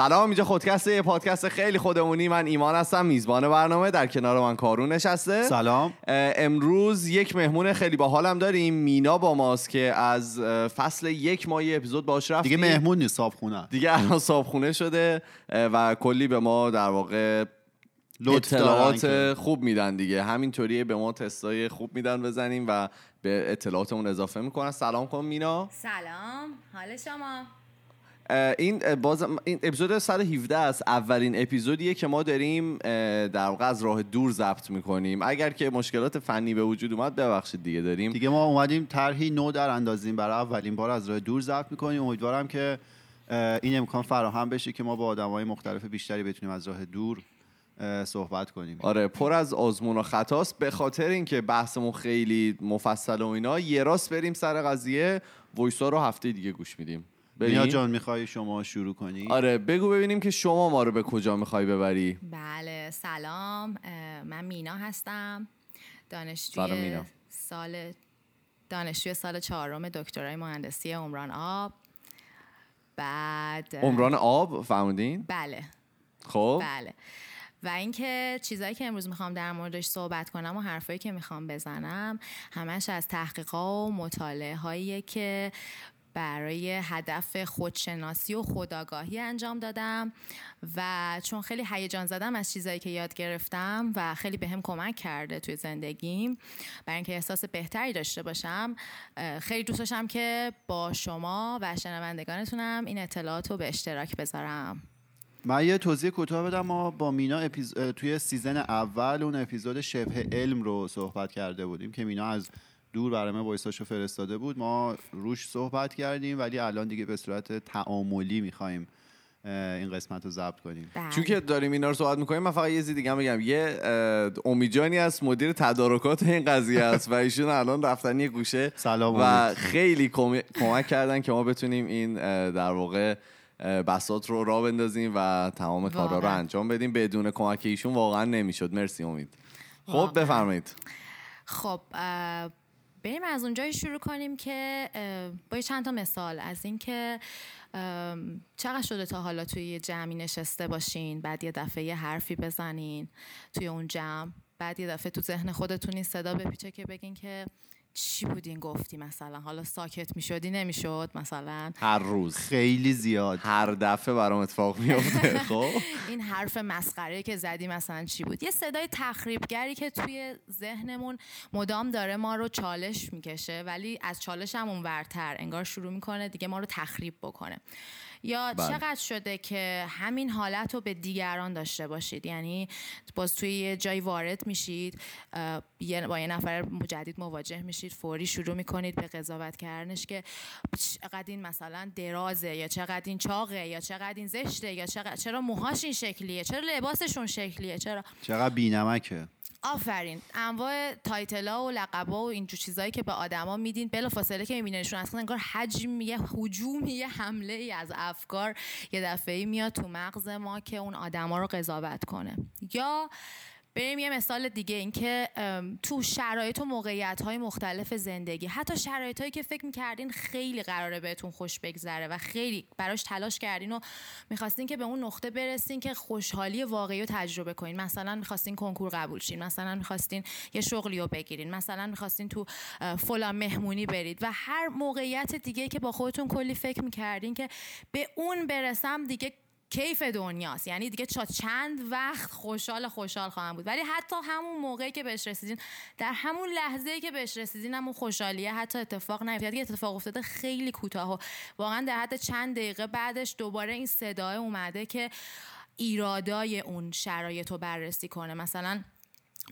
سلام اینجا خودکست یه پادکست خیلی خودمونی. من ایمان هستم میزبان برنامه. در کنار من کارون نشسته. سلام. امروز یک مهمون خیلی باحالم داریم. مینا با ماست که از فصل یک ما یه اپیزود باش رفتیم. دیگه مهمون نیست صابخونه. دیگه الان صابخونه شده و کلی به ما در واقع اطلاعات خوب میدن دیگه. همینطوری به ما تستای خوب میدن بزنیم و به اطلاعاتمون اضافه می‌کنن. سلام کن مینا. سلام. حال شما؟ این باز این اپیزود 117 است. اولین اپیزودیه که ما داریم در واقع از راه دور ضبط می‌کنیم. اگر که مشکلات فنی به وجود اومد ببخشید دیگه داریم. دیگه ما اومدیم طرحی نو در اندازیم. برای اولین بار از راه دور ضبط می‌کنیم. امیدوارم که این امکان فراهم بشه که ما با آدم های مختلف بیشتری بتونیم از راه دور صحبت کنیم. آره پر از آزمون و خطاست. به خاطر اینکه بحثمون خیلی مفصل و اینا یه راست بریم سر قضیه. وایسا رو هفته دیگه گوش میدیم. بریم جان می‌خوای شما شروع کنی؟ آره بگو ببینیم که شما ما رو به کجا می‌خوای ببری. بله سلام. من مینا هستم. دانشجوی مینا. سال دانشجوی سال چهارم دکترای مهندسی عمران آب. بعد عمران آب؟ فهمیدین؟ بله. خب. بله. و اینکه چیزایی که امروز می‌خوام در موردش صحبت کنم و حرفایی که می‌خوام بزنم همش از تحقیقات و مطالعه هایی که برای هدف خودشناسی و خودآگاهی انجام دادم و چون خیلی هیجان زدم از چیزایی که یاد گرفتم و خیلی بهم کمک کرده توی زندگیم برای اینکه احساس بهتری داشته باشم خیلی دوست داشتم که با شما و شنوندگانتونم این اطلاعات رو به اشتراک بذارم. من یه توضیح کوتاه بدم. ما با مینا توی سیزن اول اون اپیزود شبه علم رو صحبت کرده بودیم که مینا از دور برای ما وایساشو فرستاده بود ما روش صحبت کردیم ولی الان دیگه به صورت تعاملی می‌خوایم این قسمت رو ضبط کنیم بله. چون که داریم اینا رو صحبت می‌کنیم من فقط یه چیز دیگه هم بگم یه اه، امیجانی از مدیر تدارکات این قضیه است و ایشون الان رفتن یه گوشه سلام و. خیلی کم- کمک کردن که ما بتونیم این در واقع اه، بساط رو را بندازیم و تمام کارا رو. انجام بدیم بدون کمک ایشون واقعا نمی‌شد مرسی امید خب. بفرمایید خب بریم از اونجایی شروع کنیم که با چند تا مثال. از اینکه ام، چقدر شده تا حالا توی یه جمعی نشسته باشین بعد یه دفعه یه حرفی بزنین توی اون جمع بعد یه دفعه تو ذهن خودتون این صدا بپیچه که بگین که چی بودین گفتی مثلا؟ حالا ساکت می‌شدی نمی‌شد مثلا؟ هر روز. خیلی زیاد. هر دفعه برام اتفاق میفته خب؟ این حرف مسخره که زدی مثلا چی بود؟ یه صدای تخریبگری که توی ذهنمون مدام داره ما رو چالش می‌کشه ولی از چالش هم اونورتر. انگار شروع می‌کنه دیگه ما رو تخریب بکنه. یا بله. چقدر شده که همین حالت رو به دیگران داشته باشید؟ یعنی باز توی یه جایی وارد میشید با یه نفر جدید مواجه میشید فوری شروع می‌کنید به قضاوت کردنش که چقدر این مثلا درازه یا چقدر این چاقه یا چقدر این زشته یا چقدر چرا موهاش این شکلیه؟ چرا لباسشون شکلیه؟ چرا؟ چقدر بینمکه. آفرین. انواع تایتلا و لقبا و اینجور چیزایی که به آدما میدین بلافاصله که میبینیشون اصلا انگار حجم یه هجوم یه حمله ای از افکار یه دفعه میاد تو مغز ما که اون آدما رو قضاوت کنه. یا بریم یه مثال دیگه اینکه تو شرایط و موقعیت های مختلف زندگی حتی شرایط هایی که فکر می‌کردین خیلی قراره بهتون خوش بگذره و خیلی براش تلاش کردین و می‌خواستین که به اون نقطه برسین که خوشحالی واقعی رو تجربه کنین. مثلا می‌خواستین کنکور قبول شین مثلا می‌خواستین یه شغلی رو بگیرین مثلا می‌خواستین تو فلان مهمونی برید و هر موقعیت دیگه که با خودتون کلی فکر می‌کردین که به اون برسم دیگه کیف دنیاست. یعنی دیگه تا چند وقت خوشحال خوشحال خواهم بود. ولی حتی همون موقعی که بهش رسیدین در همون لحظه که بهش رسیدین همون خوشحالیه. حتی اتفاق نیفتاد. که اتفاق افتاده خیلی کوتاه و واقعا در حد چند دقیقه بعدش دوباره این صدای اومده که ایرادای اون شرایط رو بررسی کنه. مثلا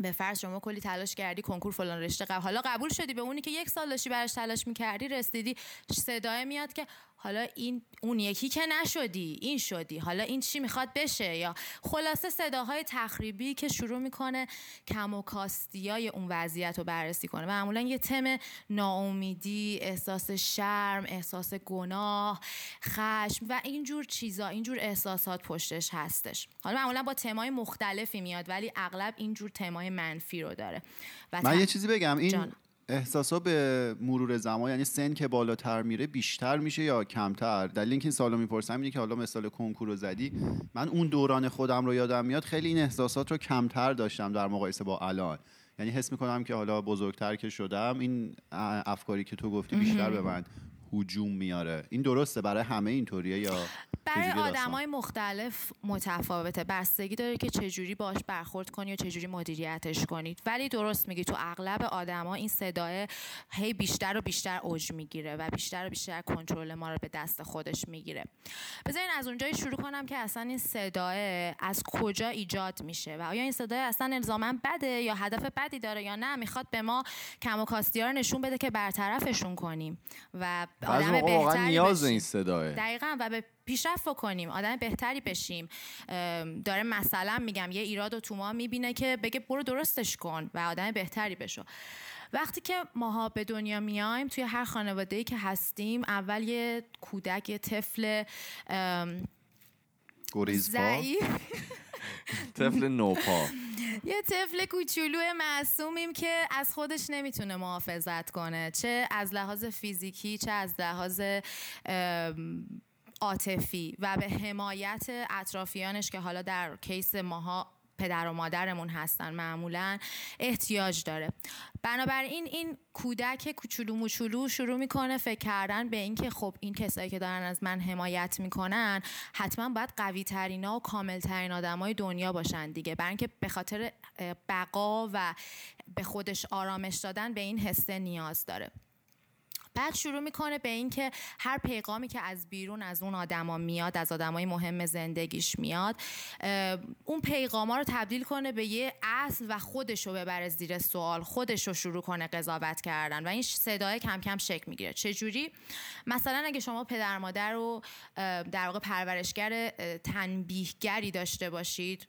به فرض شما کلی تلاش کردی کنکور فلان رشته قبل. حالا قبول شدی به اونی که یک سال داشتی براش تلاش می‌کردی رسیدی صدای میاد که حالا این اون یکی که نشدی این شدی. حالا این چی می‌خواد بشه؟ یا خلاصه صداهای تخریبی که شروع می‌کنه کم و کاستیای اون وضعیت رو بررسی کنه. معمولا یه تم ناامیدی احساس شرم احساس گناه خشم و اینجور چیزا اینجور احساسات پشتش هستش. حالا معمولا با تمای مختلفی میاد ولی اغلب اینجور تمای منفی رو داره. و من ت- یه چیزی بگم. این جان. احساسا به مرور زمان یعنی سن که بالاتر میره بیشتر میشه یا کمتر؟ دلیل اینکه این سالو می‌پرسم اینه که حالا مثال کنکور رو زدی. من اون دوران خودم رو یادم میاد خیلی این احساسات رو کمتر داشتم در مقایسه با الان. یعنی حس می‌کنم که حالا بزرگتر که شدم این افکاری که تو گفتی بیشتر به من هجوم میاره. این درسته؟ برای همه اینطوریه یا برای آدم های مختلف متفاوته. بستگی داره که چجوری باش برخورد کنی و چجوری مدیریتش کنید ولی درست میگی تو اغلب آدما این صدای هی بیشتر و بیشتر اوج می‌گیره و بیشتر و بیشتر کنترل ما رو به دست خودش می‌گیره. بذارین از اونجایی شروع کنم که اصلا این صدای از کجا ایجاد میشه و آیا این صدای اصلا الزاما بده یا هدف بدی داره یا نه؟ می‌خواد به ما کم و کاستی رو نشون بده که برطرفشون کنیم و آدم بهتری نیاز این صداه. دقیقا و به پیشرفت کنیم آدم بهتری بشیم. داره مثلا میگم یه ایراد و تو ما می‌بینه که بگه برو درستش کن و آدم بهتری بشو. وقتی که ماها به دنیا میایم توی هر خانواده ای که هستیم اول یه کودک یه طفل طفل نوپا. یه طفل کوچولو معصومیم که از خودش نمی‌تونه محافظت کنه. چه از لحاظ فیزیکی چه از لحاظ عاطفی و به حمایت اطرافیانش که حالا در کیس ماها پدر و مادرمون هستن معمولا احتیاج داره. بنابراین این کودک کوچولو موچولو شروع می‌کنه فکر کردن به اینکه خب این کسایی که دارن از من حمایت می‌کنن حتما باید قوی ترین و کامل ترین آدمای دنیا باشن دیگه. برای اینکه به خاطر بقا و به خودش آرامش دادن به این حسه نیاز داره. بعد شروع می‌کنه به اینکه هر پیغامی که از بیرون از اون آدما میاد از آدمای مهم زندگیش میاد اون پیغاما رو تبدیل کنه به یه اصل و خودش رو ببره زیر سوال خودش رو شروع کنه قضاوت کردن و این صدای کم کم شکل می‌گیره. چجوری؟ مثلا اگه شما پدر مادر رو در واقع پرورشگر تنبیهگری داشته باشید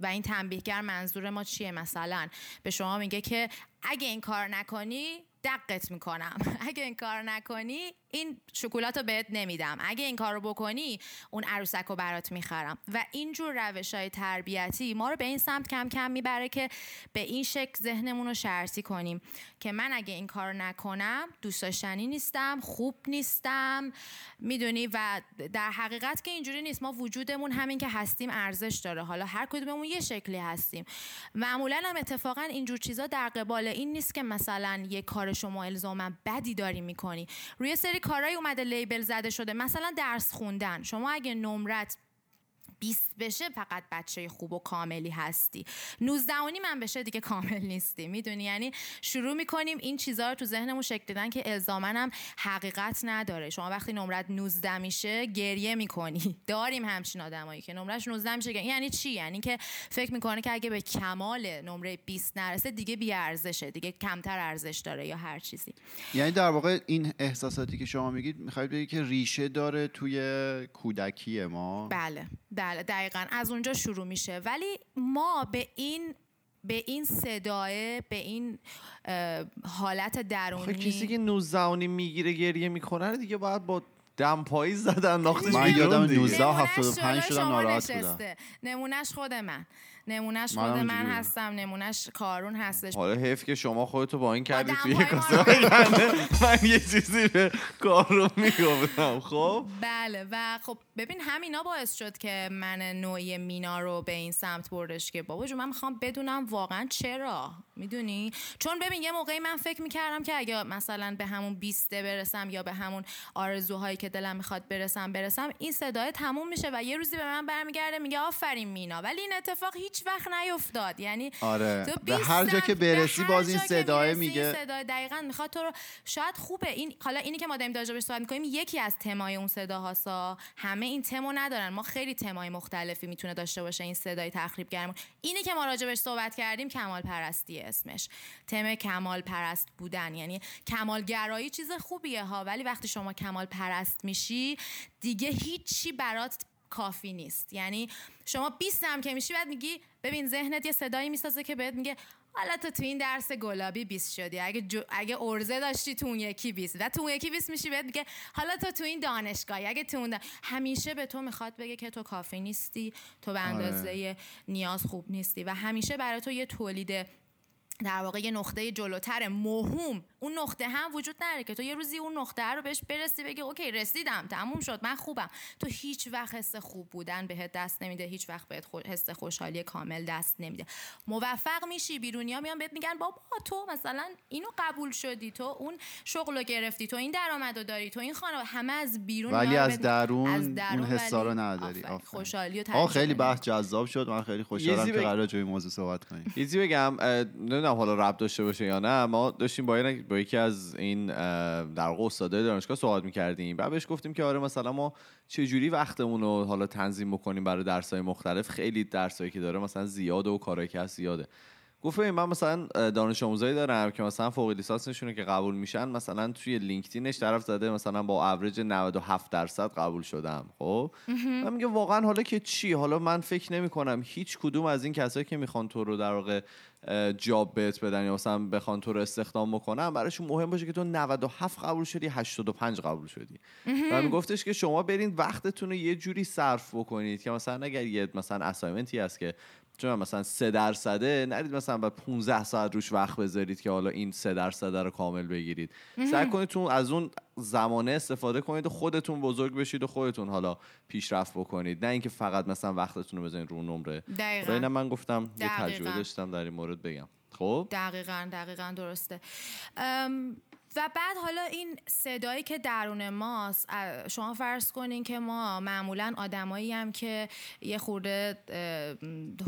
و این تنبیهگر منظور ما چیه مثلا؟ به شما میگه که اگه این کار نکنی دقت می‌کنم. اگه این کار نکنی این شکلات رو بهت نمیدم. اگه این کار رو بکنی اون عروسک رو برات می‌خرم. و اینجور روش های تربیتی ما رو به این سمت کم کم می‌بره که به این شکل ذهنمون رو شرطی کنیم. که من اگه این کار نکنم دوست داشتنی نیستم خوب نیستم می‌دونی؟ و در حقیقت که اینجوری نیست. ما وجودمون همین که هستیم ارزش داره. حالا هر کدوممون یه شکلی هستیم. معمولا هم اتفاقا اینجور چیزا در قبال این نیست که مثلا یه کار شما الزاما بدی داری می‌کنی. روی سری کارهایی اومده لیبل زده شده. مثلا درس خوندن. شما اگه نمرت 20 بشه فقط بچه خوب و کاملی هستی. 19 من بشه دیگه کامل نیستی. می‌دونی؟ یعنی شروع می‌کنیم این چیزها رو تو ذهنمون شکل دادن که الزامن هم حقیقت نداره. شما وقتی نمرت 19 میشه گریه می‌کنی. داریم همچین آدمایی که نمرش 19 میشه. یعنی چی؟ یعنی که فکر می‌کنه که اگه به کمال نمره 20 نرسه دیگه بی ارزشه دیگه کمتر ارزش داره یا هر چیزی. یعنی در واقع این احساساتی که شما میگید می‌خواید بگید که ریشه داره توی کودکی ما؟ بله. بله دقیقا. از اونجا شروع میشه. ولی ما به این به این صداه به این حالت درونی کسی که نوزدانی می‌گیره گریه می‌کنه دیگه باید با دمپایی زدن. ناختش من یادم 19 75 شدم ناراحت بودم. نمونهش خود من. نمونهش خود من هستم نمونهش کارون هستش. حالا حیف که شما خودتو با این کردی توی من یه چیزی به کارون می‌گفتم. خب؟ بله و خب ببین همینا باعث شد که من نوعی مینا رو به این سمت بردش که بابا جو من می‌خوام بدونم واقعا چرا می‌دونی؟ چون ببین یه موقعی من فکر می‌کردم که اگه مثلا به همون بیسته برسم یا به همون آرزوهایی که دلم می‌خواد برسم برسم این صدای تموم میشه و یه روزی به من برمیگرده میگه آفرین مینا. ولی این اتفاق هیچ وقت نیفتاد. یعنی آره. به هر جا که برسی باز این صدای میگه صدای دقیقا می‌خواد تو رو شاید خوبه. این حالا اینی که ما داریم راجبش صحبت می‌کنیم یکی از تمای اون صداهاسا. همه این تمو ندارن. ما خیلی تمای مختلفی می‌تونه داشته باشه این صدای تخریبگرمون. اینی که ما راجبش صحبت کردیم کمال پرستیه اسمش. تم کمال پرست بودن. یعنی کمالگرایی چیز خوبیه ها ولی وقتی شما کمال پرست میشی دیگه هیچی برات کافی نیست. یعنی شما 20 هم که میشی بعد میگی ببین ذهنت یه صدایی می‌سازه که بهت میگه حالا تو تو این درس گلابی 20 شدی. اگه جو... اگه ارزه داشتی تو اون یکی 20 و تو اون یکی 20 میشی بهت میگه حالا تو تو این دانشگاهی. اگه تو اون همیشه به تو می‌خواد بگه که تو کافی نیستی تو به آره. اندازه نیاز خوب نیستی و همیشه برای تو یه تولید در واقع یه نقطه جلوتر مهم. اون نقطه هم وجود نداره که تو یه روزی اون نقطه رو بهش برسی بگی اوکی رسیدم تموم شد من خوبم. تو هیچ وقت حس خوب بودن بهت دست نمیده هیچ وقت بهت حس خوشحالی کامل دست نمیده. موفق میشی بیرونیا میان بهت میگن بابا تو مثلا اینو قبول شدی تو اون شغل رو گرفتی تو این درآمد رو داری تو این خانه همه از بیرون ولی از درون, از درون اون حسا رو نداری. آفرین. خوشحالی و خیلی بحث جذاب شد. من خیلی خوشحالم که قرار این موضوع صحبت کنیم. ایزی بگم نمی‌دونم حالا رب داشته باشه یا نه ما داشتیم با, با یکی از این در واقع استادای دانشگاه صحبت می‌کردیم. و بهش گفتیم که آره مثلا ما چجوری وقتمون رو حالا تنظیم بکنیم برای درسای مختلف. خیلی درسایی که داره مثلا زیاده و کارایی که هست زیاده. گفت ببین من مثلا دانش آموزایی دارم که مثلا فوق لیسانسشون که قبول میشن مثلا توی لینکدینش طرف زده مثلا با اوریج 97 درصد قبول شدم خب؟ من میگه واقعا حالا که چی؟ حالا من فکر نمی کنم هیچ کدوم از این کسایی که می‌خوان تو رو در واقع job بهت بدن یا مثلا بخوان تو رو استخدام بکنن براشون مهم باشه که تو 97 قبول شدی 85 قبول شدی. و میگفتش که شما برین وقتتون رو یه جوری صرف بکنید که مثلا اگر یه مثلا assignment ی هست که چون مثلا سه درصده؟ نرید مثلا بعد 15 ساعت روش وقت بذارید که حالا این سه درصده رو کامل بگیرید. سعی کنید تو از اون زمانه استفاده کنید و خودتون بزرگ بشید و خودتون حالا پیشرفت بکنید. نه اینکه فقط مثلا وقتتون رو بزنید رو نمره. دقیقاً. من گفتم یه دقیقاً. تجربه داشتم در این مورد بگم. خب؟ دقیقا دقیقا درسته. ام، و بعد حالا این صدایی که درون ماست شما فرض کنین که ما معمولا آدمایی هم که یه خورده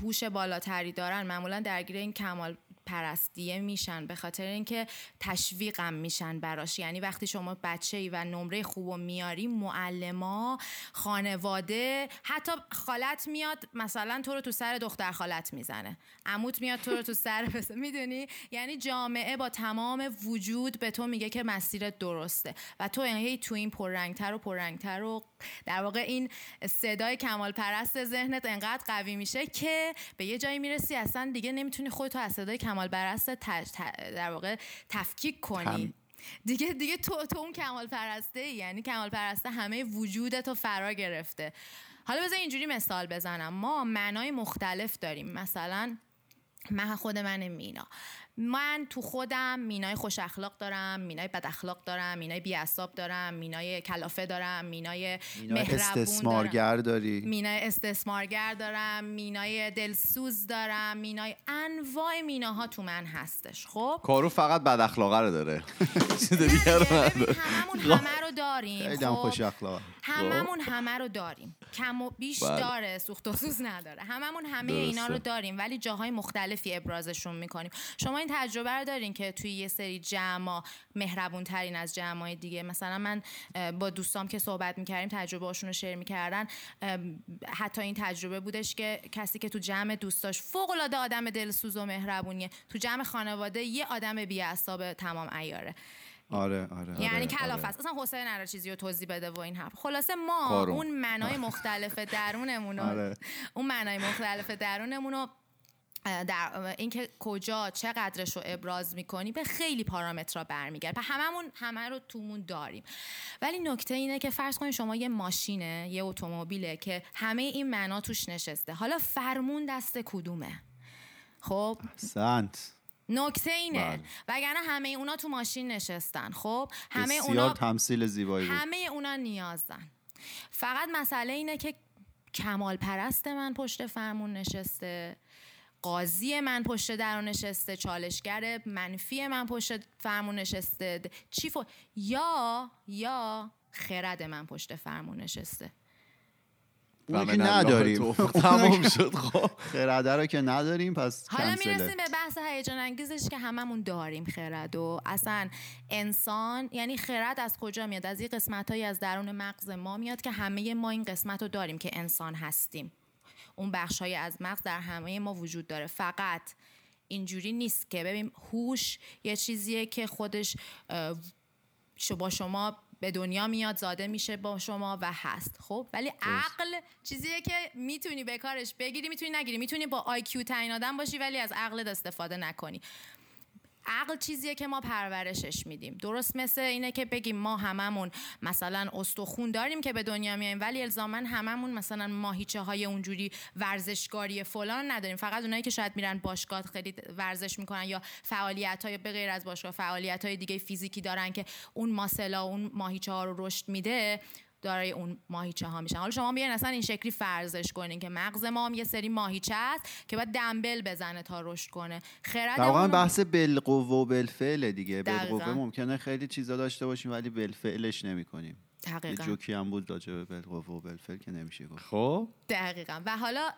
هوش بالاتری دارن معمولا درگیر این کمال پرستیه میشن به خاطر اینکه تشویقم میشن براش. یعنی وقتی شما بچه ای و نمره خوب و میاری معلما خانواده حتی خالت میاد مثلا تو رو تو سر دختر خالت می‌زنه. عموت میاد تو رو تو سر می‌دونی؟ یعنی جامعه با تمام وجود به تو میگه که مسیرت درسته. و تو هی تو این پررنگتر و پررنگتر و در واقع این صدای کمال پرست ذهنت انقدر قوی میشه که به یه جایی می‌رسی اصلا دیگه نمی‌تونی خودتو از صدای کمال پرست تج- ت- در واقع تفکیک کنی. تم- دیگه دیگه تو تو اون کمال پرسته ای. یعنی کمال پرسته همه وجودت رو فرا گرفته. حالا بذار اینجوری مثال بزنم. ما معنای مختلف داریم. مثلا من خود من مینا. من تو خودم مینای خوش اخلاق دارم مینای بد اخلاق دارم مینای بی دارم مینای کلافه دارم مینای مهربون دارم. استثمارگر داری. مینای استثمارگر دارم مینای دلسوز دارم مینای انواع میناها تو من هستش خب؟ کارو فقط بد اخلاقه رو داره. دیگه رو هممون همه رو داریم خیلی هم خب؟ خوش اخلاق هممون همه رو داریم. کم و بیش بله. داره سوخت و سوز نداره. هممون همه. اینا رو داریم ولی جاهای مختلفی ابرازشون می‌کنیم. شما این تجربه رو دارین که توی یه سری جمع مهربون ترین از جمعای دیگه مثلا من با دوستام که صحبت می‌کردیم تجربه هاشون رو شیر می‌کردن حتی این تجربه بودش که کسی که تو جمع دوستاش فوق العاده آدم دلسوز و مهربونیه تو جمع خانواده یه آدم بی تمام عیاره آره آره یعنی آره، کلاف آره. است اصلا حوصله نداره چیزی رو توضیح بده و این حرف خلاصه ما کارون. اون معنای مختلف درونمون رو آره. اون معنای مختلف درونمون رو در اینکه کجا چقدرش رو ابراز می‌کنی به خیلی پارامترها برمیگرده هممون همه رو تومون داریم. ولی نکته اینه که فرض کنید شما یه ماشینه یه اتومبیله که همه این معنا توش نشسته. حالا فرمون دست کدومه؟ خب؟ سنت نکته اینه. بله. وگرنه همه اونا تو ماشین نشستن. خب؟ همه اونا تمثیل زیبایی بود. همه اونا نیازن. فقط مسئله اینه که کمال پرست من پشت فرمون نشسته. قاضی من پشت در نشسته چالشگر منفی من پشت فرمون نشسته. چی فو... یا یا خرد من پشت فرمون نشسته. اون که نداریم. تموم شد خب. خرده رو که نداریم پس حالا می‌رسیم به بحث هیجان انگیزش که هممون داریم خرد و اصلا انسان یعنی خرد از کجا میاد؟ از این قسمت از درون مغز ما میاد که همه ما این قسمت رو داریم که انسان هستیم. اون بخش از مغز در همه ما وجود داره. فقط اینجوری نیست که ببین هوش یه چیزیه که خودش با شما به دنیا میاد زاده میشه با شما و هست. خب؟ ولی عقل چیزیه که می‌تونی به کارش بگیری می‌تونی نگیری. می‌تونی با آی کیو تعیین آدم باشی ولی از عقلت استفاده نکنی. عقل چیزیه که ما پرورشش میدیم. درست مثل اینه که بگیم ما هممون مثلا استخون داریم که به دنیا میایم ولی الزاما هممون مثلا ماهیچه های اونجوری ورزشکاری فلان نداریم. فقط اونایی که شاید میرن باشگاه خیلی ورزش می‌کنن یا فعالیت های به غیر از باشگاه فعالیت های دیگه فیزیکی دارن که اون ماسلا اون ماهیچه ها رو رشد میده. دارای اون ماهیچه ها میشن. حالا شما بیاین اصلا این شکلی فرضش کنین که مغز ما هم یه سری ماهیچه است که باید دنبل بزنه تا رشد کنه. خرد در واقع اونو- بحث بالقوه و بالفعل دیگه. بالقوه ممکنه خیلی چیزا داشته باشیم ولی بالفعلش نمی‌کنیم. یه دقیقاً. جوکی هم بود راجع به بالقوه و بالفعل که نمیشه گفت. خب. دقیقا. و حالا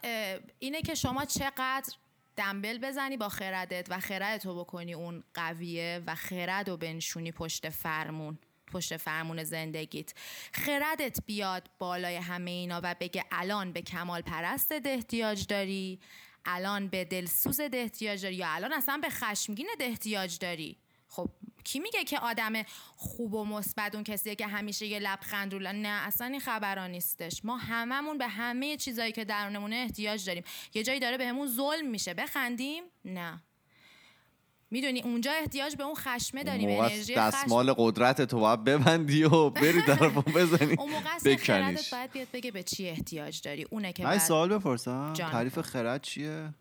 اینه که شما چقدر دنبل بزنی با خردت و خردت رو بکنی اون قویه و خرد رو بنشونی پشت فرمون. پشت فرمون زندگیت. خردت بیاد بالای همه اینا و بگه الان به کمال پرستت احتیاج داری؟ الان به دلسوزت احتیاج داری؟ یا الان اصلا به خشمگینت احتیاج داری؟ خب کی میگه که آدم خوب و مثبت اون کسیه که همیشه یه لبخند رو نه اصلا این خبران نیستش. ما هممون به همه چیزایی که درونمونه احتیاج داریم. یه جایی داره بهمون ظلم میشه. بخندیم؟ نه. می‌دونی اونجا احتیاج به اون خشمه داریم موقع انرژی خشم. دستمال قدرت تو باید ببندی و بری طرفو بزنی. اون موقع بکنیش. باید بیاد بگه به چی احتیاج داری. اونه که من سوال بپرسم. تعریف خرد چیه؟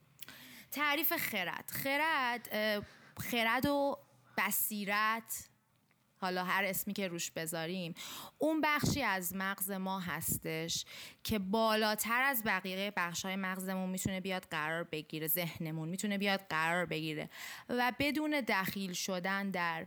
تعریف خرد. خرد خرد و بصیرت. حالا هر اسمی که روش بذاریم. اون بخشی از مغز ما هستش که بالاتر از بقیه بخش های مغزمون می‌تونه بیاد قرار بگیره ذهنمون می‌تونه بیاد قرار بگیره و بدون دخیل شدن در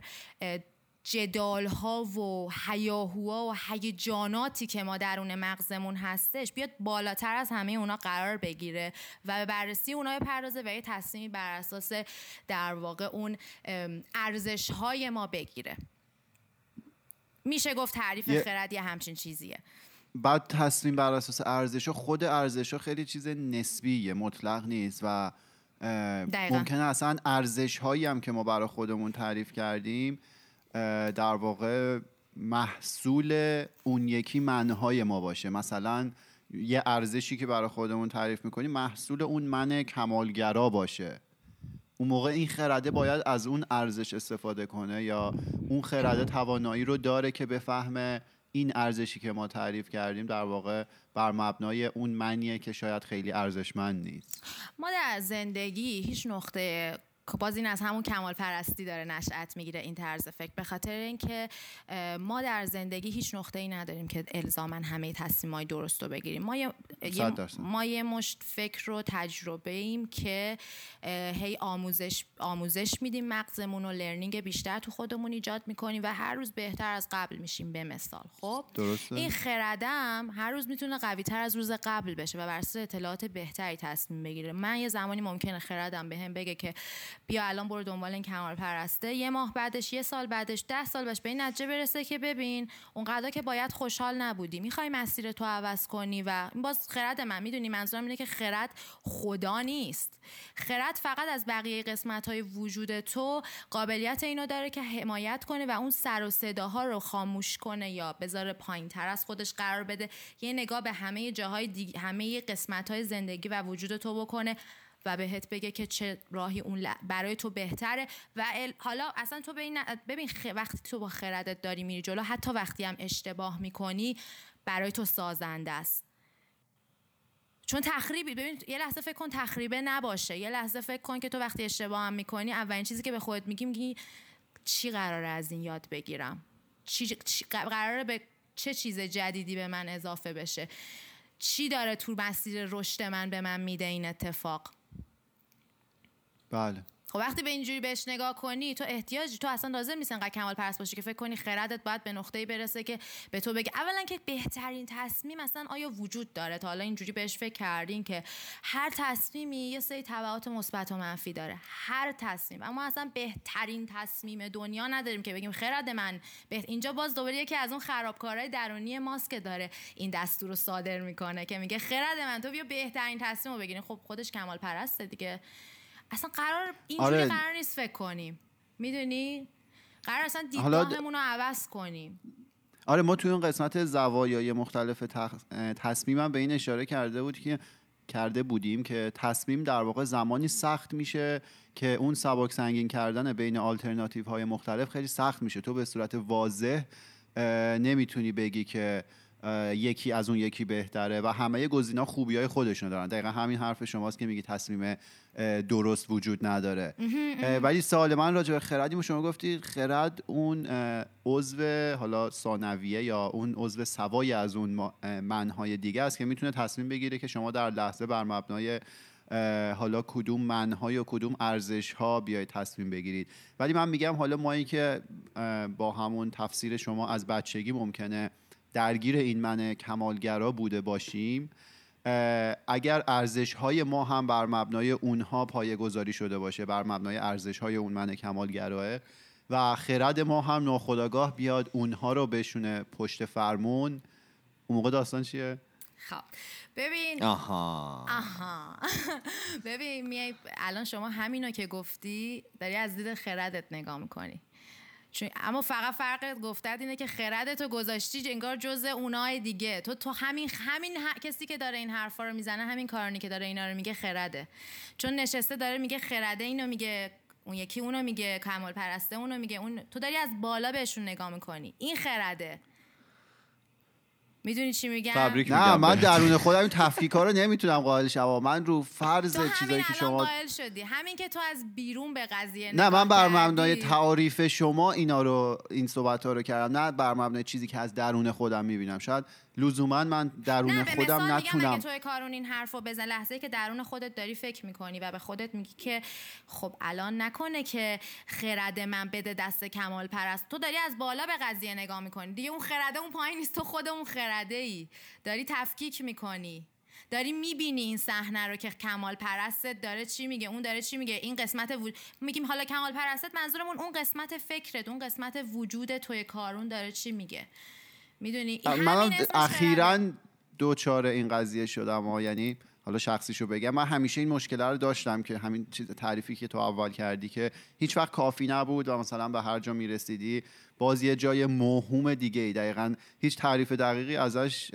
جدال ها و هیاهوها و هیجاناتی که ما درون مغزمون هستش بیاد بالاتر از همه اونا قرار بگیره و به بررسی اونا بپردازه و یه تصمیمی بر اساس در واقع اون ارزش های ما بگیره. میشه گفت تعریف یه- خرد یه همچین چیزیه. بعد تصمیم بر اساس ارزش خود ارزش خیلی چیز نسبیه مطلق نیست و دقیقاً. ممکنه اصلا ارزش هایی هم که ما برای خودمون تعریف کردیم در واقع محصول اون یکی منهای ما باشه. مثلا یه ارزشی که برای خودمون تعریف می‌کنیم محصول اون من کمالگرا باشه. اون موقع این خرده باید از اون ارزش استفاده کنه یا اون خرده توانایی رو داره که بفهمه این ارزشی که ما تعریف کردیم در واقع بر مبنای اون منیه که شاید خیلی ارزشمند نیست. ما در زندگی هیچ نقطه باز این از همون کمال پرستی داره نشأت می‌گیره این طرز فکر. به خاطر اینکه ما در زندگی هیچ نقطه ای نداریم که الزاما همه تصمیمای درست رو بگیریم. ما یه. ما یه مشت فکر رو تجربه ایم که هی آموزش آموزش میدیم مغزمون و لرنینگ بیشتر تو خودمون ایجاد می‌کنیم و هر روز بهتر از قبل میشیم به مثال. خب؟ درسته. این خردم هر روز می‌تونه قوی تر از روز قبل بشه و بر اساس اطلاعات بهتری تصمیم بگیره. من یه زمانی ممکنه خردم بهم بگه که بیا الان برو دنبال این کمال پرسته یه ماه بعدش یه سال بعدش ده سال بعدش به این نتیجه برسه که ببین اونقدر که باید خوشحال نبودی. می‌خوای مسیر تو عوض کنی و این باز خرد من. می‌دونی منظورم اینه که خرد خدا نیست. خرد فقط از بقیه قسمت های وجود تو قابلیت اینو داره که حمایت کنه و اون سر و صداها رو خاموش کنه یا بذاره پایین تر از خودش قرار بده. یه نگاه به همه جاهای دیگه همه قسمت های زندگی و وجود تو بکنه. و بهت بگه که چه راهی اون برای تو بهتره. و ال- حالا اصلا تو ببین خ- وقتی تو با خردت داری میری جلو حتی وقتی هم اشتباه می‌کنی برای تو سازنده است. چون تخریبی ببین یه لحظه فکر کن تخریبه نباشه. یه لحظه فکر کن که تو وقتی اشتباه هم می‌کنی اولین چیزی که به خودت میگی میگی چی قراره از این یاد بگیرم؟ چی, چی قراره به چه چیز جدیدی به من اضافه بشه؟ چی داره تو مسیر رشد من به من میده این اتفاق؟ بله. خب وقتی به اینجوری بهش نگاه کنی تو احتیاجی تو اصلا لازم نیست انقدر کمال پرست باشی که فکر کنی خردت باید به نقطه‌ای برسه که به تو بگه. اولا که بهترین تصمیم اصلا آیا وجود داره تا حالا اینجوری بهش فکر کردین که هر تصمیمی یه سری تبعات مثبت و منفی داره. هر تصمیم. اما اصلا بهترین تصمیم دنیا نداریم که بگیم خرد من. بهت... اینجا باز دوباره یکی از اون خرابکارهای درونی ماست که داره این دستور رو صادر می‌کنه که میگه خرد من تو بیا بهترین تصمیم رو بگیرین خب خودش کمال پرسته دیگه. اصلا قرار اینجوری آره. قرار نیست فکر کنیم. می‌دونی؟ قرار اصلا دیدگاهمون رو عوض کنیم. آره ما توی اون قسمت زوایای مختلف تخ... تصمیمم به این اشاره کرده بود که کرده بودیم که تصمیم در واقع زمانی سخت میشه که اون سبک سنگین کردن بین آلترناتیو های مختلف خیلی سخت میشه. تو به صورت واضح نمی‌تونی بگی که یکی از اون یکی بهتره و همه گزینا خوبی های خودشون دارن. دقیقا همین حرف شماست که میگی تصمیم درست وجود نداره. ولی سوال من راجع به خردی شما گفتی خرد اون عضو حالا ثانویه یا اون عضو سوای از اون منهای دیگه است که می‌تونه تصمیم بگیره که شما در لحظه بر مبنای حالا کدوم منهای یا کدوم ارزش ها بیاید تصمیم بگیرید. ولی من میگم حالا ما که با همون تفسیر شما از بچگی ممکنه درگیر این من کمالگرا بوده باشیم اگر ارزش های ما هم بر مبنای اونها پایه گذاری شده باشه بر مبنای ارزش های اون من کمالگراه و خرد ما هم ناخداگاه بیاد اونها رو بشونه پشت فرمون اون موقع داستان چیه؟ خب ببین آها. آها. ببین میای الان شما همینو که گفتی داری از دید خردت نگاه می‌کنی. چون اما فقط فرق گفتت اینه که خردت تو گذاشتی انگار جز اونای دیگه. تو تو همین همین کسی که داره این حرفا رو می‌زنه همین کارانی که داره اینا رو میگه خرده. چون نشسته داره میگه خرده اینو میگه اون یکی اونو میگه کمال پرسته اونو میگه. اون تو داری از بالا بهشون نگاه می‌کنی. این خرده. می‌دونی چی میگم؟ تبریک نه میگم من. درون خودم این تفکیک ها رو نمی‌تونم قائل شم من رو فرض چیزایی که شما قائل شدی. همین که تو از بیرون به قضیه نه من بر. مبنای تعاریف شما اینا رو این صحبت ها رو کردم. نه بر مبنای چیزی که از درون خودم می‌بینم. شاید لزوما من درون نه به خودم مثال میگم نتونم. اگه توی کارون این حرف رو بزن لحظه که درون خودت داری فکر می‌کنی و به خودت میگی که خب الان نکنه که خرد من بده دست کمال پرست. تو داری از بالا به قضیه نگاه می‌کنی. دیگه اون خرده اون پایین نیست. تو خود اون خرده ای داری تفکیک می‌کنی. داری می‌بینی این صحنه رو که کمال پرستت داره چی میگه اون داره چی میگه. این قسمت وجود میگیم حالا کمال پرستت منظورمون اون قسمت فکرت اون قسمت وجود توی کارون داره چی میگه. می‌دونی؟ من اخیرا دوچار این قضیه شدم ها. یعنی حالا شخصیشو بگم من همیشه این مشکل رو داشتم که همین چیز تعریفی که تو اول کردی که هیچ وقت کافی نبود و مثلا به هر جا می‌رسیدی باز یه جای موهوم دیگه ای. دقیقا هیچ تعریف دقیقی ازش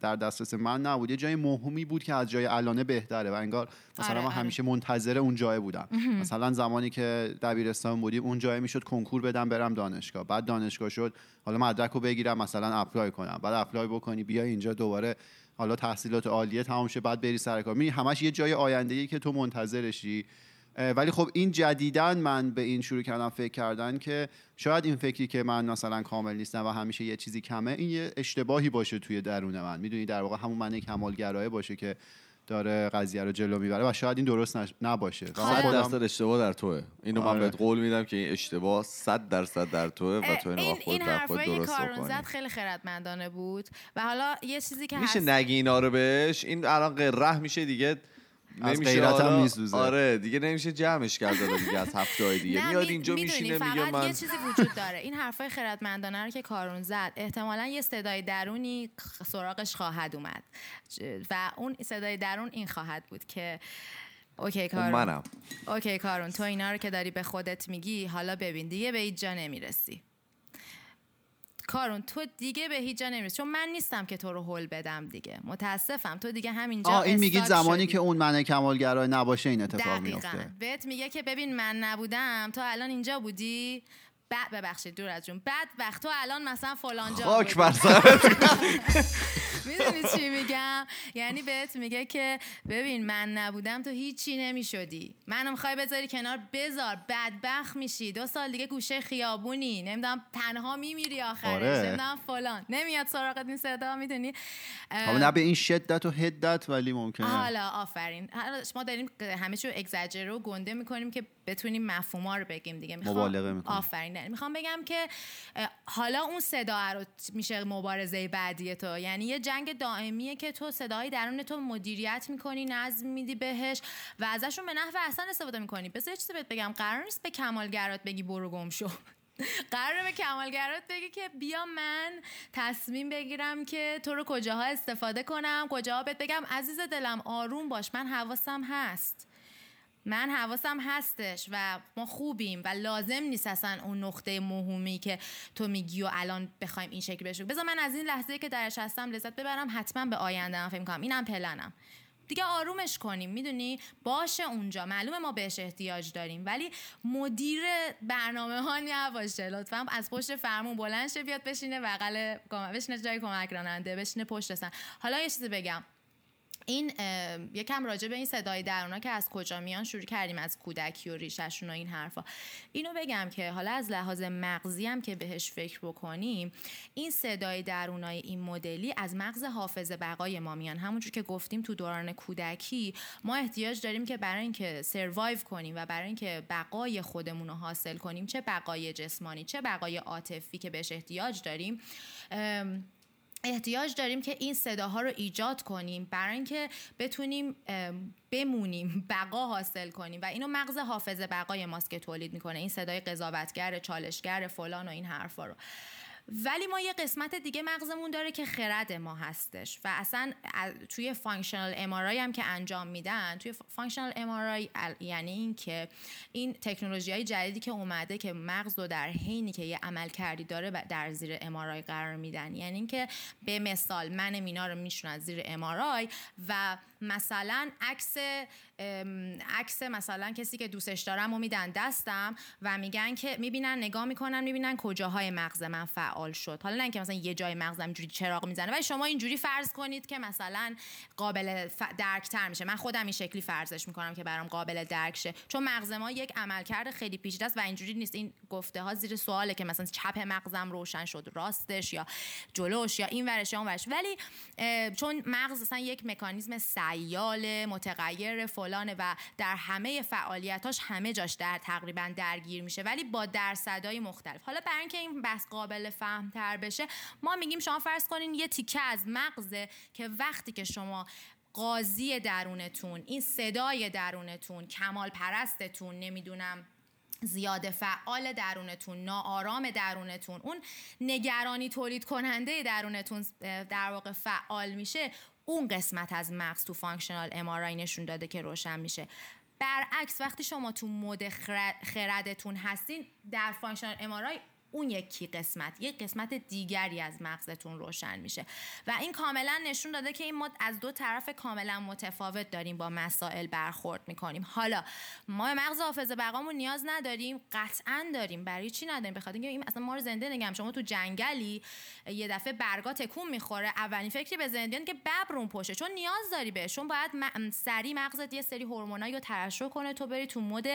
در دسترس من نبود. یه جای موهومی بود که از جای الانه بهتره و انگار مثلا آره، من آره. همیشه منتظر اون جای بودم. مثلا زمانی که دبیرستان بودیم اون جای می‌شد کنکور بدم برم دانشگاه. بعد دانشگاه شد حالا مدرک رو بگیرم مثلا apply کنم. بعد apply بکنی بیا اینجا دوباره حالا تحصیلات عالیه تمام شه بعد بری سر کار. همش یه جای آینده که تو منتظرشی. ولی خب این جدیدن من به این شروع کردم فکر کردن که شاید این فکری که من مثلا کامل نیستم و همیشه یه چیزی کمه این یه اشتباهی باشه توی درون من. می‌دونی در واقع همون من کمالگرایه باشه که داره قضیه رو جلو می‌بره و شاید این درست نش... نباشه. و من صد خودم- درصد اشتباه در توه. اینو من آره. بهت قول میدم که این اشتباه صد درصد در توه و تو اینو خود این در خود حرفایی که درست کارون زد خیلی خردمندانه بود. و حالا یه چیزی که میشه هست نگی اینا رو بهش؟ این الان قره میشه دیگه. از نمیشه غیرت هم میسوزه. آره دیگه نمیشه جمعش کرد دیگه از هفته های دیگه میاد می- اینجا میشینه میگه من یه چیزی وجود داره. این حرفای خردمندانه رو که کارون زد. احتمالا یه صدای درونی سراغش خواهد اومد. و اون صدای درون این خواهد بود که اوکی اون کارون. منم. اوکی کارون تو اینا رو که داری به خودت میگی حالا ببین دیگه به هیچ جا نمی‌رسی. کارون تو دیگه به هیچ جا نمی‌رسی. چون من نیستم که تو رو هل بدم دیگه. متاسفم. تو دیگه همینجا آه این میگید استاک زمانی شدی. که اون من کمالگرا نباشه این اتفاق میفته بهت میگه که ببین من نبودم تو الان اینجا بودی؟ بعد ببخشید دور از جون. بعد وقت تو الان مثلا فلان جا خاک. بر می‌دونی چی میگم؟ یعنی بهت میگه که ببین من نبودم تو هیچی نمی‌شدی. منو می‌خوای بذاری کنار بذار بدبخت میشی. دو سال دیگه گوشه خیابونی. نمی‌دونم تنها میمیری آخرش. آره. نمی‌دونم فلان. نمیاد سراغت این صدا می‌دونی؟ حالا نه به این شدت و حدت ولی ممکنه. حالا آفرین. حالا ما داریم همه چیو اگزاجره و گنده می‌کنیم که بتونیم مفهوما رو بگیم دیگه. می‌خوام. آفرین. نه. می‌خوام بگم که حالا اون صدا رو میشه مبارزه بعدی تو. یعنی یه جنگ دائمیه که تو صدای درون تو مدیریت می‌کنی نظم میدی بهش و ازشون به نحو احسن استفاده می‌کنی. بذار چیزی بهت بگم. قرار نیست به کمالگرات بگی برو گم شو. قراره به کمالگرات بگی که بیا من تصمیم بگیرم که تو رو کجاها استفاده کنم. کجاها بهت بگم. عزیز دلم آروم باش. من حواسم هست. من حواسم هستش و ما خوبیم و لازم نیست اصلا اون نقطه موهومی که تو میگی و الان بخوایم این شکل بشه بذار من از این لحظه که درش هستم لذت ببرم حتما به آینده فکر کنم اینم پلنم. دیگه آرومش کنیم می‌دونی؟ باشه اونجا. معلومه ما بهش احتیاج داریم. ولی مدیر برنامه ها نباشه. لطفا از پشت فرمون بلند شه بیاد بشینه بغل بشینه جای کمک راننده بشینه پشت سن حالا یه چیزی بگم. این یکم راجع به این صدای درونا که از کجا میان شروع کردیم از کودکی و ریششون و این حرفا. اینو بگم که حالا از لحاظ مغزی هم که بهش فکر بکنیم این صدای درونای این مدلی از مغز حافظ بقای ما میان. همونجور که گفتیم تو دوران کودکی ما احتیاج داریم که برای اینکه سروایو کنیم و برای اینکه بقای خودمون رو حاصل کنیم چه بقای جسمانی چه بقای عاطفی که بهش احتیاج داریم احتیاج داریم که این صداها رو ایجاد کنیم برای اینکه بتونیم بمونیم بقا حاصل کنیم. و اینو مغز حافظ بقای ماست که تولید می‌کنه. این صدای قضاوتگر چالشگر فلان و این حرفا رو. ولی ما یه قسمت دیگه مغزمون داره که خرد ما هستش. و اصلا توی functional MRI هم که انجام میدن توی functional MRI یعنی این که این تکنولوژی های جدیدی که اومده که مغز رو در حینی که یه عملکردی داره در زیر MRI قرار میدن. یعنی اینکه به مثال من مینا رو میشونن زیر MRI و مثلا عکس عکس مثلا کسی که دوستش دارم و میدن دستم و میگن که می‌بینن نگاه می‌کنن می‌بینن کجاهای مغز من فعال شد. حالا نه اینکه مثلا یه جای مغزم اینجوری چراغ می‌زنه ولی شما اینجوری فرض کنید که مثلا قابل ف... درکتر میشه. من خودم این شکلی فرضش می‌کنم که برام قابل درک شه. چون مغز ما یک عملکرد خیلی پیچیده است و اینجوری نیست. این گفته ها زیر سواله که مثلا چپ مغزم روشن شد راستش یا جلوش یا این ورش یا اون ورش. ولی چون مغز مثلا یک مکانیزم سیال متغیر فلانه و در همه فعالیتاش همه جاش در تقریبا درگیر میشه ولی با درصدای مختلف. حالا برای اینکه این بحث قابل فهمتر بشه ما میگیم شما فرض کنین یه تیکه از مغزه که وقتی که شما قاضی درونتون این صدای درونتون کمال پرستتون نمی‌دونم زیاد فعال درونتون ناآرام درونتون اون نگرانی تولید کننده درونتون در واقع فعال میشه اون قسمت از مغز تو functional MRI نشون داده که روشن میشه. برعکس وقتی شما تو mode خردتون هستین در functional MRI اون یکی قسمت یک قسمت دیگری از مغزتون روشن میشه. و این کاملا نشون داده که این ما از دو طرف کاملا متفاوت داریم با مسائل برخورد می‌کنیم. حالا ما مغز حافظه بقامون نیاز نداریم قطعا داریم. برای چی نداریم؟ بخاطر اینکه این اصلا ما رو زنده نگم. شما تو جنگلی یه دفعه برگا تکون می‌خوره. اولین فکری به زندگی که ببرون پشه چون نیاز داری بهشون باید سری مغزت یه سری هورمونایی رو ترشح کنه. تو بری تو مود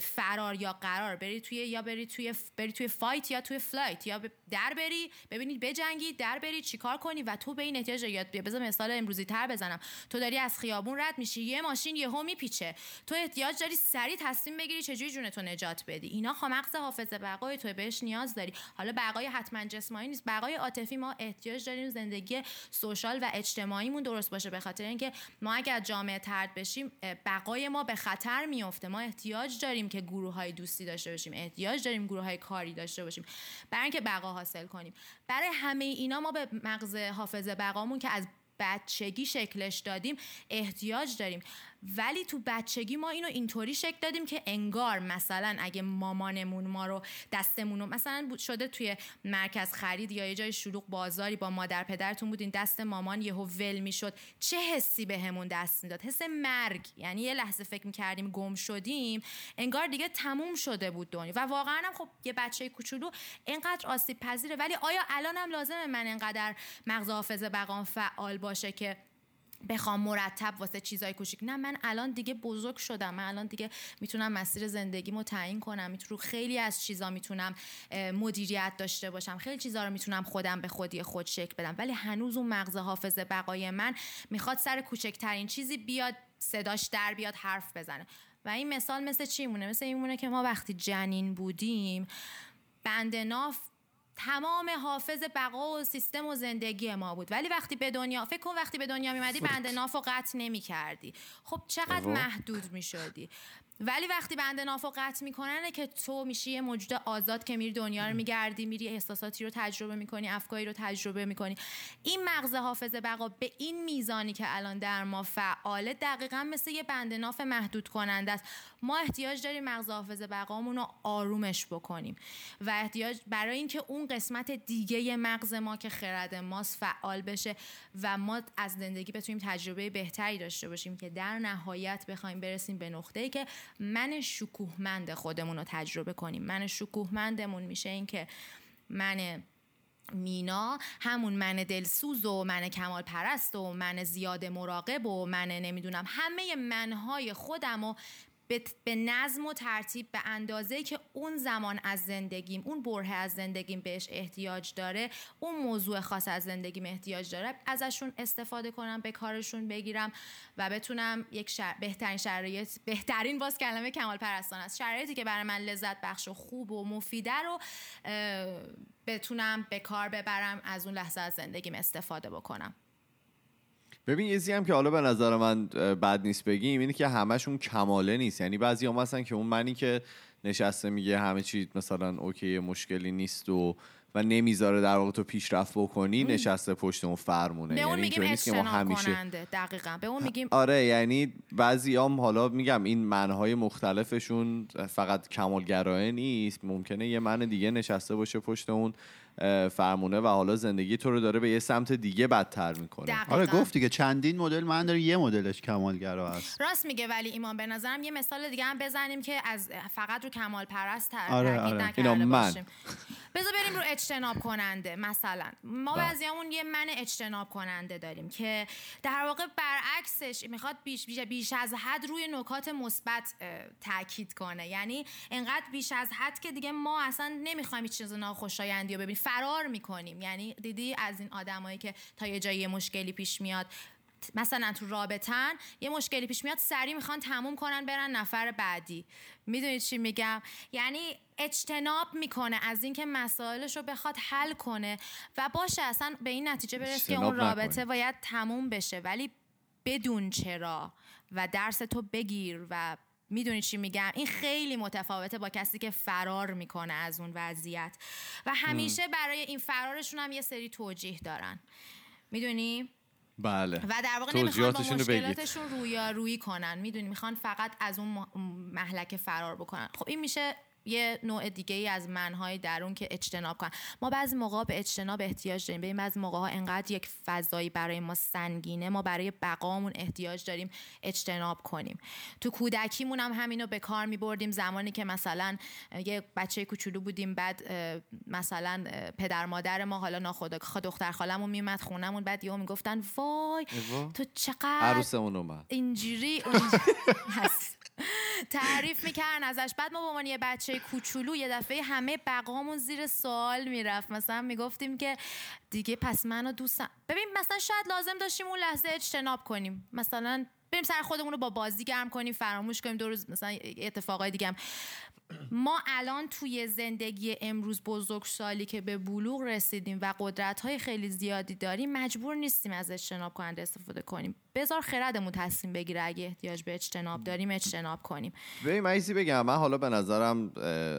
فرار یا قرار. بری توی یا بری توی بری توی fight یا توی flight یا در بری ببینید بجنگی در بری چیکار کنی و تو به این احتیاج داری بذار مثال امروزی تر بزنم. تو داری از خیابون رد میشی یه ماشین یهو میپیچه. تو احتیاج داری سریع تصمیم بگیری چجوری جون تو نجات بدی. اینا مغز حافظ بقای تو بهش نیاز داری. حالا بقای حتما جسمانی نیست. بقای عاطفی ما احتیاج داریم زندگی social و اجتماعیمون درست باشه. به خاطر اینکه ما اگر جامعه ترد بشیم بقای ما به خطر میفته ما احتیاج داریم که گروه های دوستی داشته باشیم. احتیاج داریم گروه های کاری داشته باشیم. برای اینکه بقا حاصل کنیم. برای همه اینا ما به مغز حافظه بقامون که از بچگی شکلش دادیم احتیاج داریم. ولی تو بچگی ما اینو اینطوری شکل دادیم که انگار مثلا اگه مامانمون ما رو دستمون رو مثلا شده توی مرکز خرید یا یه جای شلوغ بازاری با مادر پدرتون بودین دست مامان یهو ول می‌شد. چه حسی بهمون به دست می‌داد؟ حس مرگ. یعنی یه لحظه فکر می‌کردیم گم شدیم انگار دیگه تموم شده بود دنیا. و واقعا هم خب یه بچه کوچولو اینقدر آسیب پذیره. ولی آیا الانم لازمه من انقدر مغز حافظه بقام فعال باشه که بخوام مرتب واسه چیزای کوچیک. نه من الان دیگه بزرگ شدم. من الان دیگه می‌تونم مسیر زندگیمو تعیین کنم. می‌تونم خیلی از چیزا می‌تونم مدیریت داشته باشم. خیلی چیزا رو می‌تونم خودم به خودی خود شکل بدم. ولی هنوز اون مغز حافظه بقای من می‌خواد سر کوچکترین چیزی بیاد صداش در بیاد حرف بزنه. و این مثال مثل چی مونه؟ مثل این مونه که ما وقتی جنین بودیم بند ناف تمام حافظ بقا و سیستم و زندگی ما بود. ولی وقتی به دنیا فکر کن وقتی به دنیا میمدی بند ناف و قطع نمی کردی خب چقدر محدود می شدی ولی وقتی بند نافو قطع میکننه که تو میشی یه موجود آزاد که میری دنیا رو میگردی میری احساساتی رو تجربه می‌کنی افکاری رو تجربه می‌کنی. این مغز حافظه بقا به این میزانی که الان در ما فعاله دقیقا مثل یه بند ناف محدود کننده است. ما احتیاج داریم مغز حافظه بقامون رو آرومش بکنیم و احتیاج برای اینکه اون قسمت دیگه مغز ما که خرد ماست فعال بشه و ما از زندگی بتونیم تجربه بهتری داشته باشیم که در نهایت بخوایم برسیم به نقطه‌ای که من شکوهمند خودمون رو تجربه کنیم. من شکوهمندمون میشه اینکه من مینا همون من دلسوز و من کمال پرست و من زیاد مراقب و من نمی‌دونم همه منهای خودم و به نظم و ترتیب به اندازه که اون زمان از زندگیم اون بره از زندگیم بهش احتیاج داره اون موضوع خاص از زندگیم احتیاج داره ازشون استفاده کنم به کارشون بگیرم و بتونم یک شر... بهترین شرایط بهترین باز کلمه کمال پرستان است. شرایطی که برای من لذت بخش و خوب و مفیده رو بتونم به کار ببرم از اون لحظه از زندگیم استفاده بکنم. ببین یه هم که حالا به نظر من بد نیست بگیم اینه که همشون کماله نیست. یعنی بعضی هم هستن که اون منی که نشسته میگه همه چی مثلا اوکی مشکلی نیست و و نمی‌ذاره در واقع تو پیشرفت بکنی نشسته پشت اون فرمونه. به اون یعنی میگیم اجتناب همیشه... کننده دقیقا. به اون میگیم آره یعنی بعضی هم حالا میگم این منهای مختلفشون فقط کمالگرایه نیست. ممکنه یه من دیگه نشسته باشه پشت اون فرمونه و حالا زندگی تو رو داره به یه سمت دیگه بدتر می‌کنه. آره گفتی که چندین مدل من داره یه مدلش کمالگرا هست. راست میگه ولی ایمان به نظرم یه مثال دیگه هم بزنیم که از فقط رو کمال پرست آره آره. اینا من. بذار بریم رو اجتناب کننده مثلا. ما بله. بعضیامون یه من اجتناب کننده داریم که در واقع برعکسش می‌خواد بیش, بیش, بیش از حد روی نکات مثبت تاکید کنه. یعنی انقدر بیش از حد که دیگه ما اصلا نمی‌خوایم هیچ چیز ناخوشایندی رو ببینیم. فرار می‌کنیم. یعنی دیدی از این آدمایی که تا یه جایی مشکلی پیش میاد مثلا تو رابطن یه مشکلی پیش میاد سریع می‌خوان تموم کنن برن نفر بعدی. می‌دونید چی میگم؟ یعنی اجتناب می‌کنه از اینکه مسائلش رو بخواد حل کنه و باشه اصلا به این نتیجه برسه که اون رابطه باید تموم بشه. ولی بدون چرا و درس تو بگیر و می‌دونی چی میگم؟ این خیلی متفاوته با کسی که فرار می‌کنه از اون وضعیت. و همیشه برای این فرارشون هم یه سری توجیه دارن. می‌دونی؟ بله. و در واقع نمی‌خوان با مشکلاتشون رویارویی کنن. می‌دونی؟ می‌خوان فقط از اون محلک فرار بکنن. خب این میشه یه نوع دیگه ای از منهای درون که اجتناب کنن. ما بعضی موقع به اجتناب احتیاج داریم. ببین بعضی موقع ها انقدر یک فضایی برای ما سنگینه ما برای بقامون احتیاج داریم اجتناب کنیم. تو کودکیمون هم همینو به کار می بردیم زمانی که مثلا یه بچه کوچولو بودیم بعد مثلا پدر مادر ما حالا ناخدا دختر خالمون میومد خونمون بعد یهو می‌گفتن وای تو چقدر عروسمون اومد. اینجوری تعریف می‌کردن ازش. بعد ما به عنوان یه بچه کوچولو یه دفعه همه بقامون زیر سوال می‌رفت. مثلا می‌گفتیم که دیگه پس منو دوستم ببین مثلا شاید لازم داشتیم اون لحظه اجتناب کنیم. مثلا بریم سر خودمون رو با بازی گرم کنیم فراموش کنیم دو روز مثلا اتفاقای دیگه هم. ما الان توی زندگی امروز بزرگسالی که به بلوغ رسیدیم و قدرت های خیلی زیادی داریم مجبور نیستیم از اجتناب کننده استفاده کنیم. بذار خردمون تصمیم بگیره اگه احتیاج به اجتناب داریم اجتناب کنیم. ببین من بگم. من حالا به نظرم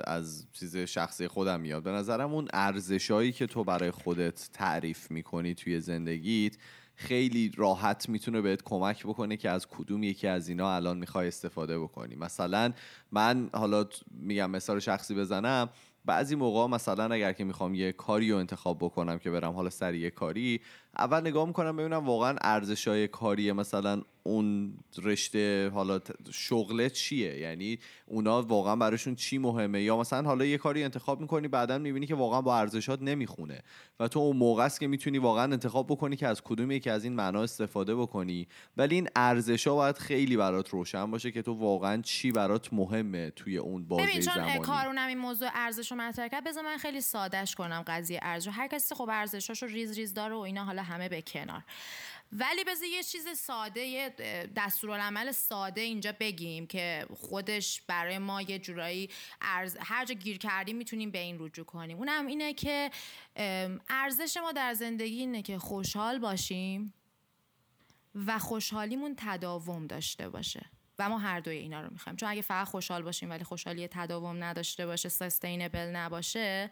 از چیز شخصی خودم میاد. به نظرم اون ارزشایی که تو برای خودت تعریف می‌کنی توی زندگیت خیلی راحت می‌تونه بهت کمک بکنه که از کدوم یکی از اینا الان می‌خوای استفاده بکنی. مثلا من حالا میگم مثال شخصی بزنم بعضی موقع مثلا اگر که می‌خوام یه کاری رو انتخاب بکنم که برم حالا سر یه کاری اول نگاه می‌کنم ببینم واقعا ارزش های کاری مثلا اون رشته حالا شغله چیه؟ یعنی اونا واقعا براشون چی مهمه؟ یا مثلا حالا یه کاری انتخاب می‌کنی بعدا می‌بینی که واقعا با ارزشات نمی‌خونه و تو اون موقع است که می‌تونی واقعا انتخاب بکنی که از کدوم یکی از این معنا استفاده بکنی. ولی این ارزش ها باید خیلی برات روشن باشه که تو واقعا چی برات مهمه توی اون بازه ببین چون کارونم این موضوع ارزش رو مطرح کرد بذار من خیلی سادهش کنم قضیه ارزش هر کسی خب ارزشاشو ریز ریز داره و اینا حالا همه به کنار. ولی بذار یه چیز ساده یه دستورالعمل ساده اینجا بگیم که خودش برای ما یه جورایی ارز هر جا گیر کردیم می‌تونیم به این رجوع کنیم. اونم اینه که ارزش ما در زندگی اینه که خوشحال باشیم و خوشحالیمون تداوم داشته باشه. و ما هر دوی اینا رو می‌خوایم. چون اگه فقط خوشحال باشیم ولی خوشحالی تداوم نداشته باشه سستینبل نباشه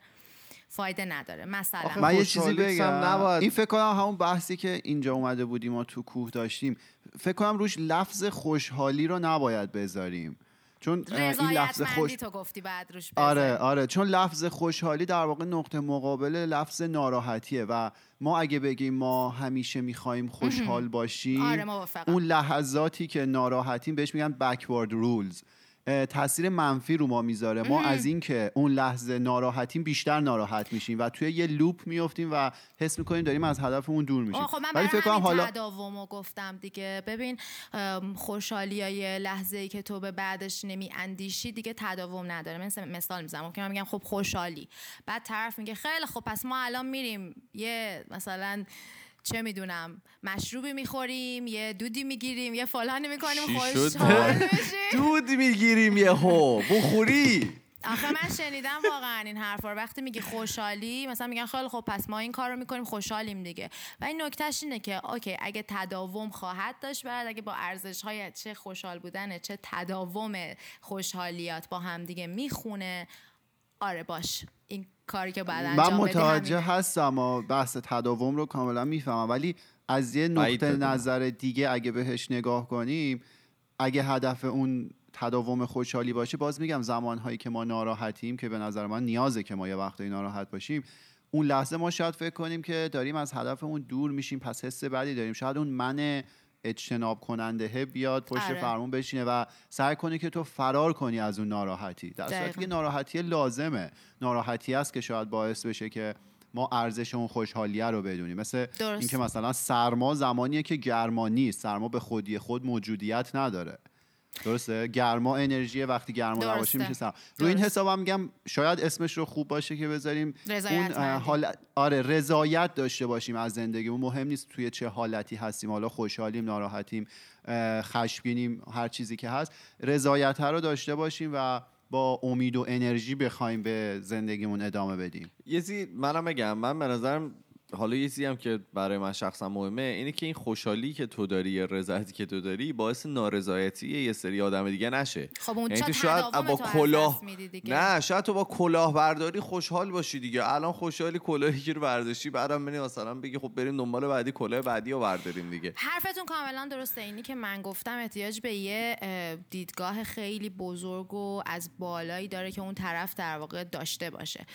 فایده نداره. مثلا من یه چیزی بگم نباید- این فکر کنم همون بحثی که اینجا اومده بودیم ما تو کوه داشتیم. فکر کنم روش لفظ خوشحالی رو نباید بذاریم. چون این لفظ خوش تو گفتی بعد روش بذاری. آره آره. چون لفظ خوشحالی در واقع نقطه مقابل لفظ ناراحتیه و ما اگه بگیم ما همیشه می‌خوایم خوشحال باشیم آره اون لحظاتی که ناراحتیم بهش میگن backward رولز تاثیر منفی رو ما می‌ذاره. ما از اینکه اون لحظه ناراحتیم بیشتر ناراحت میشیم و توی یه لوپ میفتیم و حس می‌کنیم داریم از هدفمون دور میشیم. خب من ولی فکر کنم حالا تداومو گفتم دیگه. ببین خوشحالی های لحظه ای که تو به بعدش نمی اندیشی دیگه تداوم نداره. من مثل- مثال می‌زنم. ممکن من میگم خب خوشحالی. بعد طرف میگه خیلی خب پس ما الان میریم یه مثلا چه می‌دونم مشروبی می‌خوریم یه دودی می‌گیریم یه فلانی می‌کنیم خوشحال دود می‌گیریم یه هو بخوری. آخه من شنیدم واقعا این حرفا رو. وقتی میگی خوشحالی مثلا میگن خیلی خب پس ما این کار رو می‌کنیم خوشحالیم دیگه. و این نکتهش اینه که اوکی اگه تداوم خواهد داشت بعد اگه با ارزش های چه خوشحال بودنه چه تداوم خوشحالیات با هم دیگه می‌خونه آره باش این کاری که بعد من انجام بدی متوجه. هستم و بحث تداوم رو کاملا می‌فهمم ولی از یه نقطه. نظر دیگه اگه بهش نگاه کنیم اگه هدف اون تداوم خوشحالی باشه باز میگم زمانهایی که ما ناراحتیم که به نظر من نیازه که ما یه وقتایی ناراحت باشیم اون لحظه ما شاید فکر کنیم که داریم از هدفمون دور میشیم پس حس بدی داریم شاید اون من اجتناب کننده بیاد پشت آره. فرمون بشینه و سعی کنی که تو فرار کنی از اون ناراحتی در صورتی. که ناراحتی لازمه ناراحتی است که شاید باعث بشه که ما ارزش اون خوشحالیه رو بدونیم مثل. اینکه مثلا سرما زمانیه که گرما نیست سرما به خودی خود موجودیت نداره درسته؟ گرما انرژی وقتی گرما. نباشه میشه سرما رو این. حسابم میگم شاید اسمش رو خوب باشه که بذاریم اون حال آره رضایت داشته باشیم از زندگیمون. مهم نیست توی چه حالتی هستیم. حالا خوشحالیم ناراحتیم خشمگینیم هر چیزی که هست. رضایت رو داشته باشیم و با امید و انرژی بخوایم به زندگیمون ادامه بدیم. یه چیزی منم بگم. من به نظرم حالا یه چیزی هم که برای من شخصا مهمه اینه که این خوشحالی که تو داری یا رضایتی که تو داری باعث نارضایتی یه سری آدم دیگه نشه. خب اون یعنی تو شاید با کلاه. نه شاید تو با کلاه برداری خوشحال باشی دیگه. الان خوشحالی کلاهی که رو برداشتی بعدم بری مثلا بگی خب بریم دنبال بعدی کلاه بعدی رو برداریم دیگه. حرفتون کاملا درسته. اینی که من گفتم احتیاج به یه اه، دیدگاه خیلی بزرگ و از بالایی داره که اون طرف در واقع داشته باشه.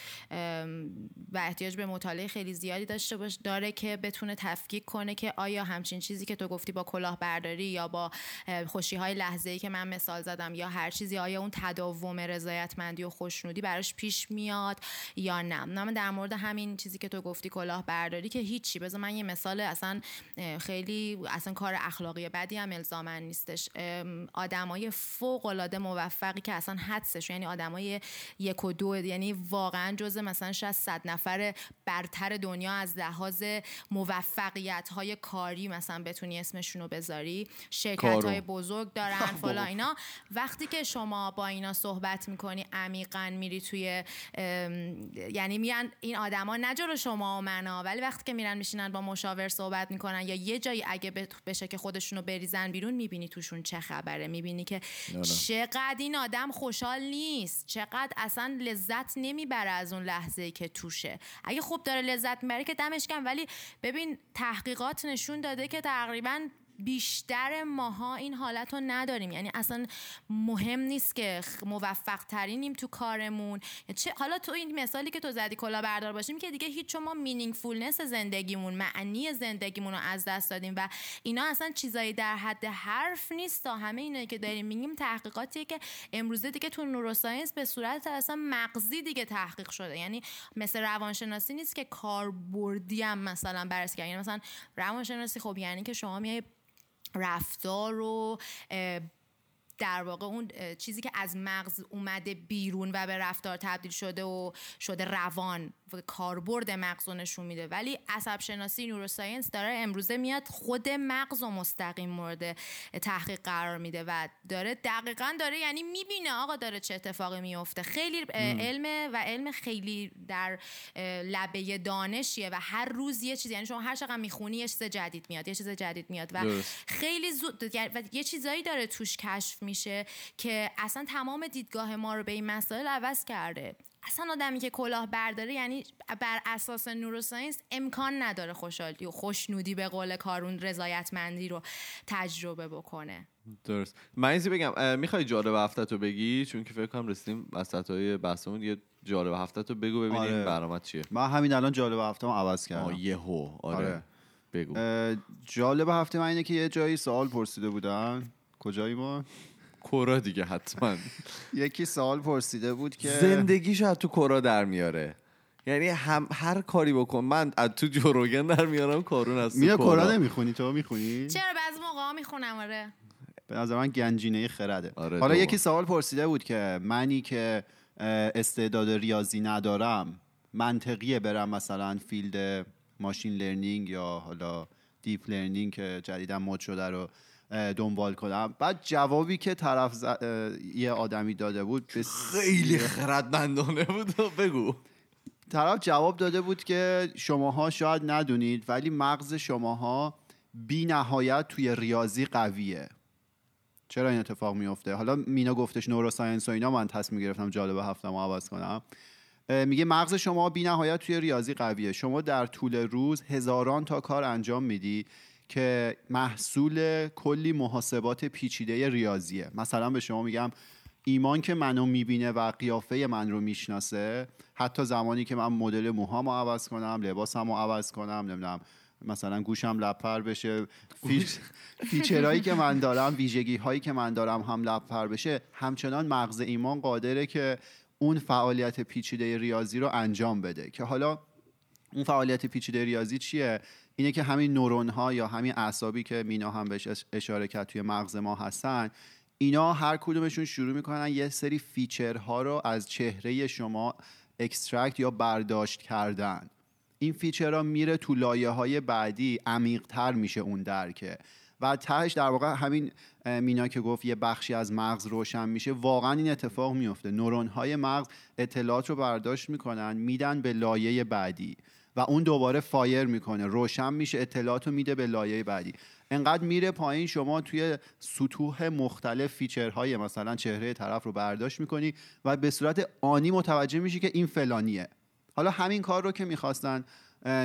و احتیاج به مطالعه خیلی زیادی داشته باشه داره که بتونه تفکیک کنه که آیا همچین چیزی که تو گفتی با کلاهبرداری یا با خوشی های لحظه ای که من مثال زدم یا هر چیزی آیا اون تداوم رضایتمندی و خوشنودی براش پیش میاد یا نه؟ نه در مورد همین چیزی که تو گفتی کلاهبرداری که هیچی. بذار من یه مثال اصلا خیلی اصلا کار اخلاقی بدی هم الزامن نیستش. آدمای فوق العاده موفقی که اصلا حدسش یعنی آدمای یک و دو یعنی واقعا جز مثلا شاید صد نفر برتر دنیا از لحاظ موفقیت های کاری مثلا بتونی اسمشون رو بذاری شرکت های. بزرگ دارن فلا اینا. وقتی که شما با اینا صحبت می‌کنی عمیقا میری توی یعنی میان این آدما نه جلو شما و منا ولی وقتی که میرن میشینن با مشاور صحبت می‌کنن یا یه جایی اگه بشه که خودشونو بریزن بیرون می‌بینی توشون چه خبره. می‌بینی که چقدر این آدم خوشحال نیست. چقدر اصلا لذت نمی‌بره از اون لحظه که توشه. اگه خوب داره لذت می‌بره که دمش گرم ولی ببین تحقیقات نشون داده که تقریبا بیشتر ماها این حالت رو نداریم. یعنی اصلا مهم نیست که موفق ترینیم تو کارمون. چه حالا تو این مثالی که تو زدی کلاهبردار باشیم که دیگه هیچ ما meaningfulness زندگیمون معنی زندگیمون رو از دست دادیم و اینا اصلا چیزایی در حد حرف نیست. تا همه اینایی که داریم میگیم تحقیقاتیه که امروزه دیگه تو neuroscience به صورت اصلا مغزی دیگه تحقیق شده. یعنی مثل روانشناسی نیست که کاربردی هم مثلا بررسی یعنی مثلا روانشناسی خب یعنی که شما میای رفتار اه، در واقع اون چیزی که از مغز اومده بیرون و به رفتار تبدیل شده و شده روان. و کاربرد مغز رو نشون میده. ولی عصب شناسی نوروساینس داره امروزه میاد خود مغز و مستقیم مورد تحقیق قرار میده و داره دقیقا داره یعنی می‌بینه آقا داره چه اتفاقی میفته خیلی علم و علم خیلی در لبه دانشیه و هر روز یه چیز یعنی شما هر چقدر می‌خونی یه چیز جدید میاد یه چیز جدید میاد و درست. خیلی زود و یه چیزایی داره توش کشف میشه که اصلا تمام دیدگاه ما رو به این مسائل عوض کرده. اصلا آدمی که کلاه برداره یعنی بر اساس نوروساینس امکان نداره خوشحالی و خوشنودی به قول کارون رضایتمندی رو تجربه بکنه. درست. من ایزی بگم می‌خوای جالب هفته تو بگی؟ چون که فکر کنم رسیدیم وسط های بحثمون یه جالب هفته تو بگو ببینیم آره. برنامه چیه. من همین الان جالب هفتم عوض کردم. آه یهو. آره. آره. بگو. جالب هفته من اینه که یه جایی سوال پرسیده بودن. کجایی ما؟ کورا دیگه حتما. یکی سوال پرسیده بود که زندگیشو از تو کورا در میاره. یعنی هم هر کاری بکن. من از تو جوروگن در میارم کارون از تو میره کورا نمی‌خونی؟ تو می‌خونی؟ چرا؟ بعضی موقع ها می‌خونم آره. به نظر من گنجینه خرده. آره، حالا. یکی سوال پرسیده بود که منی که استعداد ریاضی ندارم منطقیه برم مثلا field machine learning یا حالا deep learning که جدیدا مد شده رو دنبال کنم. بعد جوابی که طرف ز- یه آدمی داده بود بس- خیلی خردمندانه بود. بگو. طرف جواب داده بود که شماها شاید ندونید ولی مغز شماها بی نهایت توی ریاضی قویه. چرا این اتفاق میفته حالا مینا گفتش نوروساینس و اینا من تصمیم گرفتم جالب هفتم رو عوض کنم. میگه مغز شما بی نهایت توی ریاضی قویه. شما در طول روز هزاران تا کار انجام میدی. که محصول کلی محاسبات پیچیده ریاضیه. مثلا به شما میگم ایمان که منو می‌بینه و قیافه من رو می‌شناسه حتی زمانی که من مدل موهامو عوض کنم لباسمو عوض کنم نمی‌دونم مثلا گوشم blur بشه fea... feature هایی که من دارم ویژگی هایی که من دارم هم blur بشه. همچنان مغز ایمان قادره که اون فعالیت پیچیده ریاضی رو انجام بده. که حالا اون فعالیت پیچیده ریاضی چیه؟ اینه که همین نورون ها یا همین اعصابی که مینا هم بهش اش- اشاره کرد توی مغز ما هستن اینا هر کدومشون شروع می‌کنن یه سری feature ها رو از چهره شما extract یا برداشت کردن. این feature ها میره تو لایه های بعدی عمیقتر میشه اون درکه. و تهش در واقع همین مینا که گفت یه بخشی از مغز روشن میشه واقعا این اتفاق میفته نورون های مغز اطلاعات رو برداشت می‌کنن میدن به لایه بعدی. و اون دوباره fire می‌کنه. روشن میشه اطلاعات رو میده به لایه بعدی. انقدر میره پایین شما توی سطوح مختلف feature های مثلا چهره طرف رو برداشت می‌کنی و به صورت آنی متوجه میشی که این فلانیه. حالا همین کار رو که می‌خواستن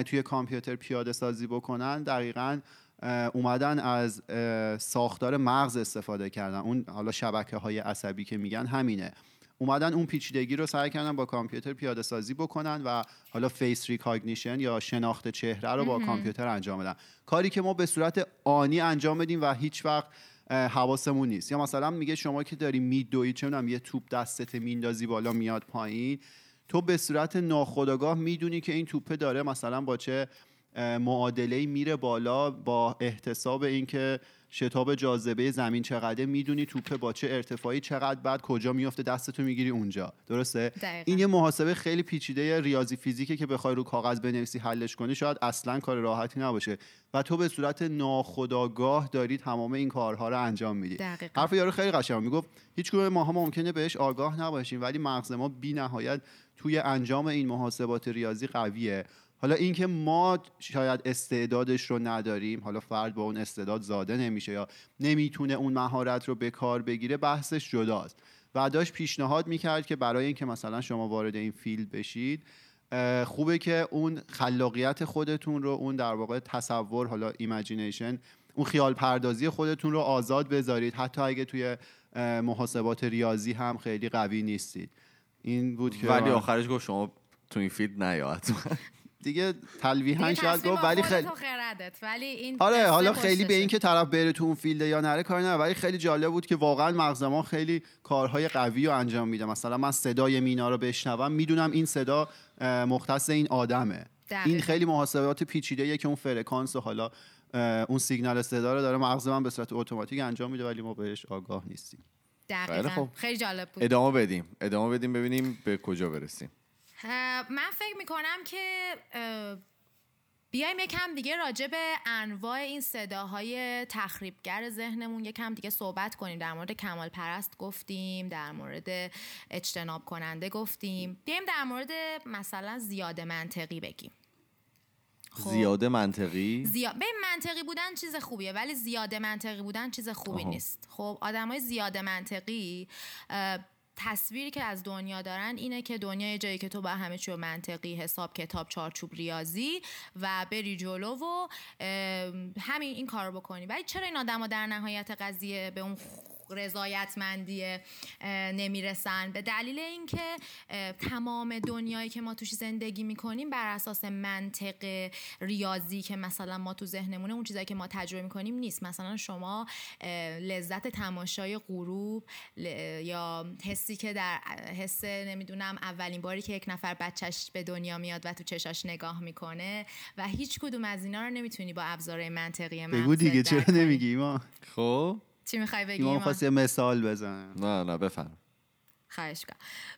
توی کامپیوتر پیاده سازی بکنن دقیقا اومدن از ساختار مغز استفاده کردن. اون حالا شبکه های عصبی که میگن همینه. اومدن اون پیچیدگی رو سعی کردن با کامپیوتر پیاده سازی بکنن و حالا face recognition یا شناخت چهره رو با کامپیوتر انجام بدن. کاری که ما به صورت آنی انجام بدیم و هیچ وقت حواسمون نیست. یا مثلا میگه شما که داری میدوی چه می‌دونم یه توپ دستت میندازی بالا میاد پایین تو به صورت ناخودآگاه می‌دونی که این توپه داره مثلا با چه معادله میره بالا با احتساب اینکه شتاب جاذبه زمین چقدر می‌دونی توپه با چه ارتفاعی چقدر بعد کجا میفته دستتو می‌گیری اونجا. درسته؟ دقیقاً. این یه محاسبه خیلی پیچیده ریاضی فیزیکه که بخوای رو کاغذ بنویسی حلش کنی شاید اصلا کار راحتی نباشه. و تو به صورت ناخودآگاه داری تمام این کارها رو انجام میدی. دقیقاً. حرف یارو خیلی قشنگ می‌گفت هیچ ماها ممکنه بهش آگاه نباشیم ولی مغز ما بی نهایت توی انجام این محاسبات ریاضی قویه. حالا اینکه ما شاید استعدادش رو نداریم حالا فرد با اون استعداد زاده نمیشه یا نمی‌تونه اون مهارت رو به کار بگیره بحثش جداست. و داشت پیشنهاد می‌کرد که برای اینکه مثلا شما وارد این فیلد بشید خوبه که اون خلاقیت خودتون رو اون در واقع تصور حالا imagination اون خیال پردازی خودتون رو آزاد بذارید. حتی اگه توی محاسبات ریاضی هم خیلی قوی نیستید. این بود که ولی آخرش گفت شما تو این field نیا حتما دیگه تلویحا شاید گفت ولی خیلی ولی این آره حالا خیلی به پشتشه. این که طرف بره تو اون field یا نره کاری نداره ولی خیلی جالب بود که واقعا مغز ما خیلی کارهای قوی رو انجام میده. مثلا من صدای مینا رو بشنوم می‌دونم این صدا مختص این آدمه. دقیقاً. این خیلی محاسبات پیچیده که اون فرکانس و حالا اون سیگنال صدا رو داره مغز من به صورت اتوماتیک انجام میده ولی ما بهش آگاه نیستیم. خیلی دقیقاً. خیلی جالب بود. ادامه بدیم. ادامه بدیم ببینیم به کجا برسیم. من فکر می‌کنم که بیایم یکم دیگه راجع به انواع این صداهای تخریبگر ذهنمون یکم دیگه صحبت کنیم. در مورد کمال پرست گفتیم در مورد اجتناب کننده گفتیم. بیایم در مورد مثلا زیاد منطقی بگیم. خب. زیاده منطقی؟ زیاد به منطقی بودن چیز خوبیه ولی زیاده منطقی بودن چیز خوبی نیست. خب آدمای زیاده منطقی تصویری که از دنیا دارن اینه که دنیا جایی که تو با همه چیو منطقی حساب کتاب چارچوب ریاضی و بری جلو و همین این کار بکنی. ولی چرا این آدما در نهایت قضیه به اون رضایتمندی نمی‌رسن. به دلیل اینکه تمام دنیایی که ما توش زندگی می‌کنیم بر اساس منطق ریاضی که مثلا ما تو ذهنمونه اون چیزایی که ما تجربه می‌کنیم نیست. مثلا شما لذت تماشای غروب یا حسی که در حس نمی‌دونم اولین باری که یک نفر بچهش به دنیا میاد و تو چشاش نگاه می‌کنه و هیچ کدوم از اینا رو نمی‌تونی با ابزار منطقی بگو دیگه چرا نمیگی ما خب؟ چی می‌خوای بگی؟ ما خواست یه مثال بزنم. نه نه بفهم خواهش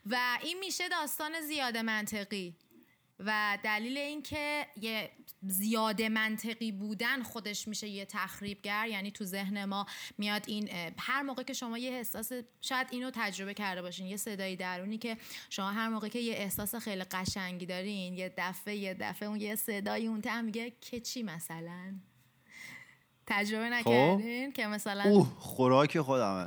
و این میشه داستان زیاده منطقی. و دلیل اینکه یه زیاده منطقی بودن خودش میشه یه تخریبگر. یعنی تو ذهن ما میاد این هر موقع که شما یه احساس شاید اینو تجربه کرده باشین یه صدایی درونی که شما هر موقع که یه احساس خیلی قشنگی دارین یه دفعه یه دفعه اون یه صدایی اون میگه که چی مثلا؟ تجربه خب. نکردین که مثلا اوه خوراک خودمه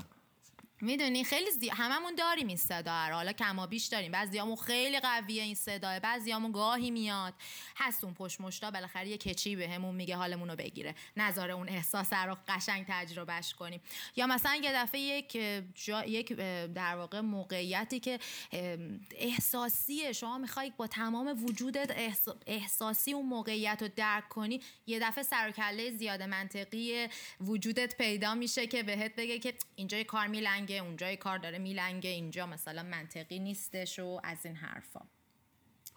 می‌دونی؟ خیلی زی... هممون داریم این صدا رو. حالا کما بیش داریم. بعضیامون خیلی قویه این صدا بعضیامون گاهی میاد. هست اون پشت مشتا. بالاخره یه کچی بهمون میگه حالمون رو بگیره. نظر اون احساس رو قشنگ تجربهش کنیم. یا مثلا یه دفعه یک جا... یک در واقع موقعیتی که احساسیه. شما می‌خوای با تمام وجودت احساسی اون موقعیت رو درک کنی یه دفعه سر کله زیاده منطقی وجودت پیدا میشه که بهت بگه که اینجا کار میلنگ میلنگه اونجای کار داره میلنگه اینجا مثلا منطقی نیستش و از این حرفا.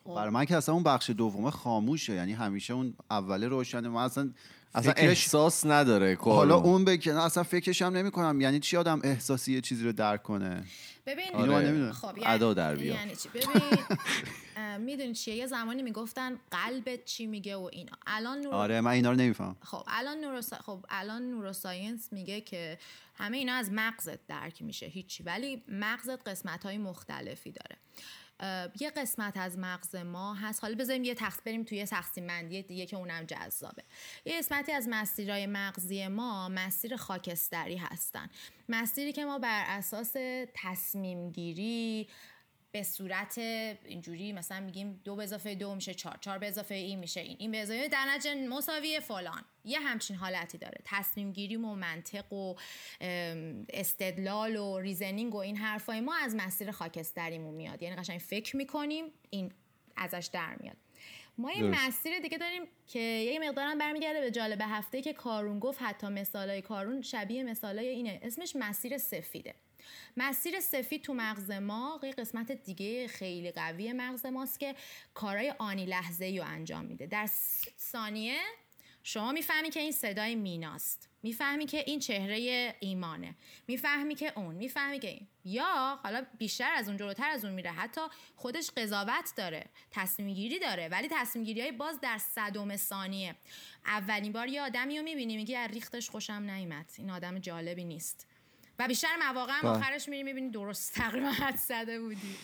خب. برای من که اصلا اون بخش دومه خاموشه یعنی همیشه اون اوله روشنه. من اصلا اصلا احساس نداره حالا اون بکنه اصلا فکرش هم نمی کنم یعنی چی آدم احساسی یه چیزی رو درک کنه؟ ببین آره. خب یعنی ادا در بیا یعنی چی؟ ببین می‌دونی چیه؟ یه زمانی می‌گفتن قلبت چی میگه و اینا. الان نور... آره من اینا رو نمیفهم. خب الان نوروسا... خب الان نوروساینس میگه که همه اینا از مغزت درک میشه هیچی. ولی مغزت قسمت های مختلفی داره. یه قسمت از مغز ما هست. حالا بذاریم یه تخت بریم توی تقسیم بندی دیگه که اونم جذابه. یه قسمتی از مسیرهای مغزی ما مسیر خاکستری هستن. مسیری که ما بر اساس تصمیم گیری به صورت اینجوری مثلا میگیم دو به اضافه دو میشه چهار چهار به اضافه این میشه این این به اضافه در نتیجه مساوی فلان. یه همچین حالتی داره. تصمیم گیری و منطق و استدلال و reasoning و این حرفای ما از مسیر خاکستریمون میاد. یعنی قشنگ فکر می‌کنیم این ازش در میاد. ما یه مسیر دیگه داریم که یه مقدارم برمیگرده به جالب هفته که کارون گفت حتی مثالای کارون شبیه مثالای اینه. اسمش مسیر سفیده. مسیر سفید تو مغز ما یه قسمت دیگه خیلی قوی مغز ماست که کارهای آنی لحظه رو انجام میده. در ثانیه شما می‌فهمی که این صدای میناست. می‌فهمی که این چهره ایمانه. می‌فهمی که اون. می‌فهمی که این. یا حالا بیشتر از اون جلوتر از اون میره. حتی خودش قضاوت داره. تصمیم گیری داره. ولی تصمیم گیری های باز در صدم ثانیه. اولین بار یه آدمی رو می‌بینی میگی از ریختش خوشم نیمد این آدم جالبی نیست. و بیشتر مواقع هم بله. آخرش میری می‌بینی درست تقریبا حد زده بودی.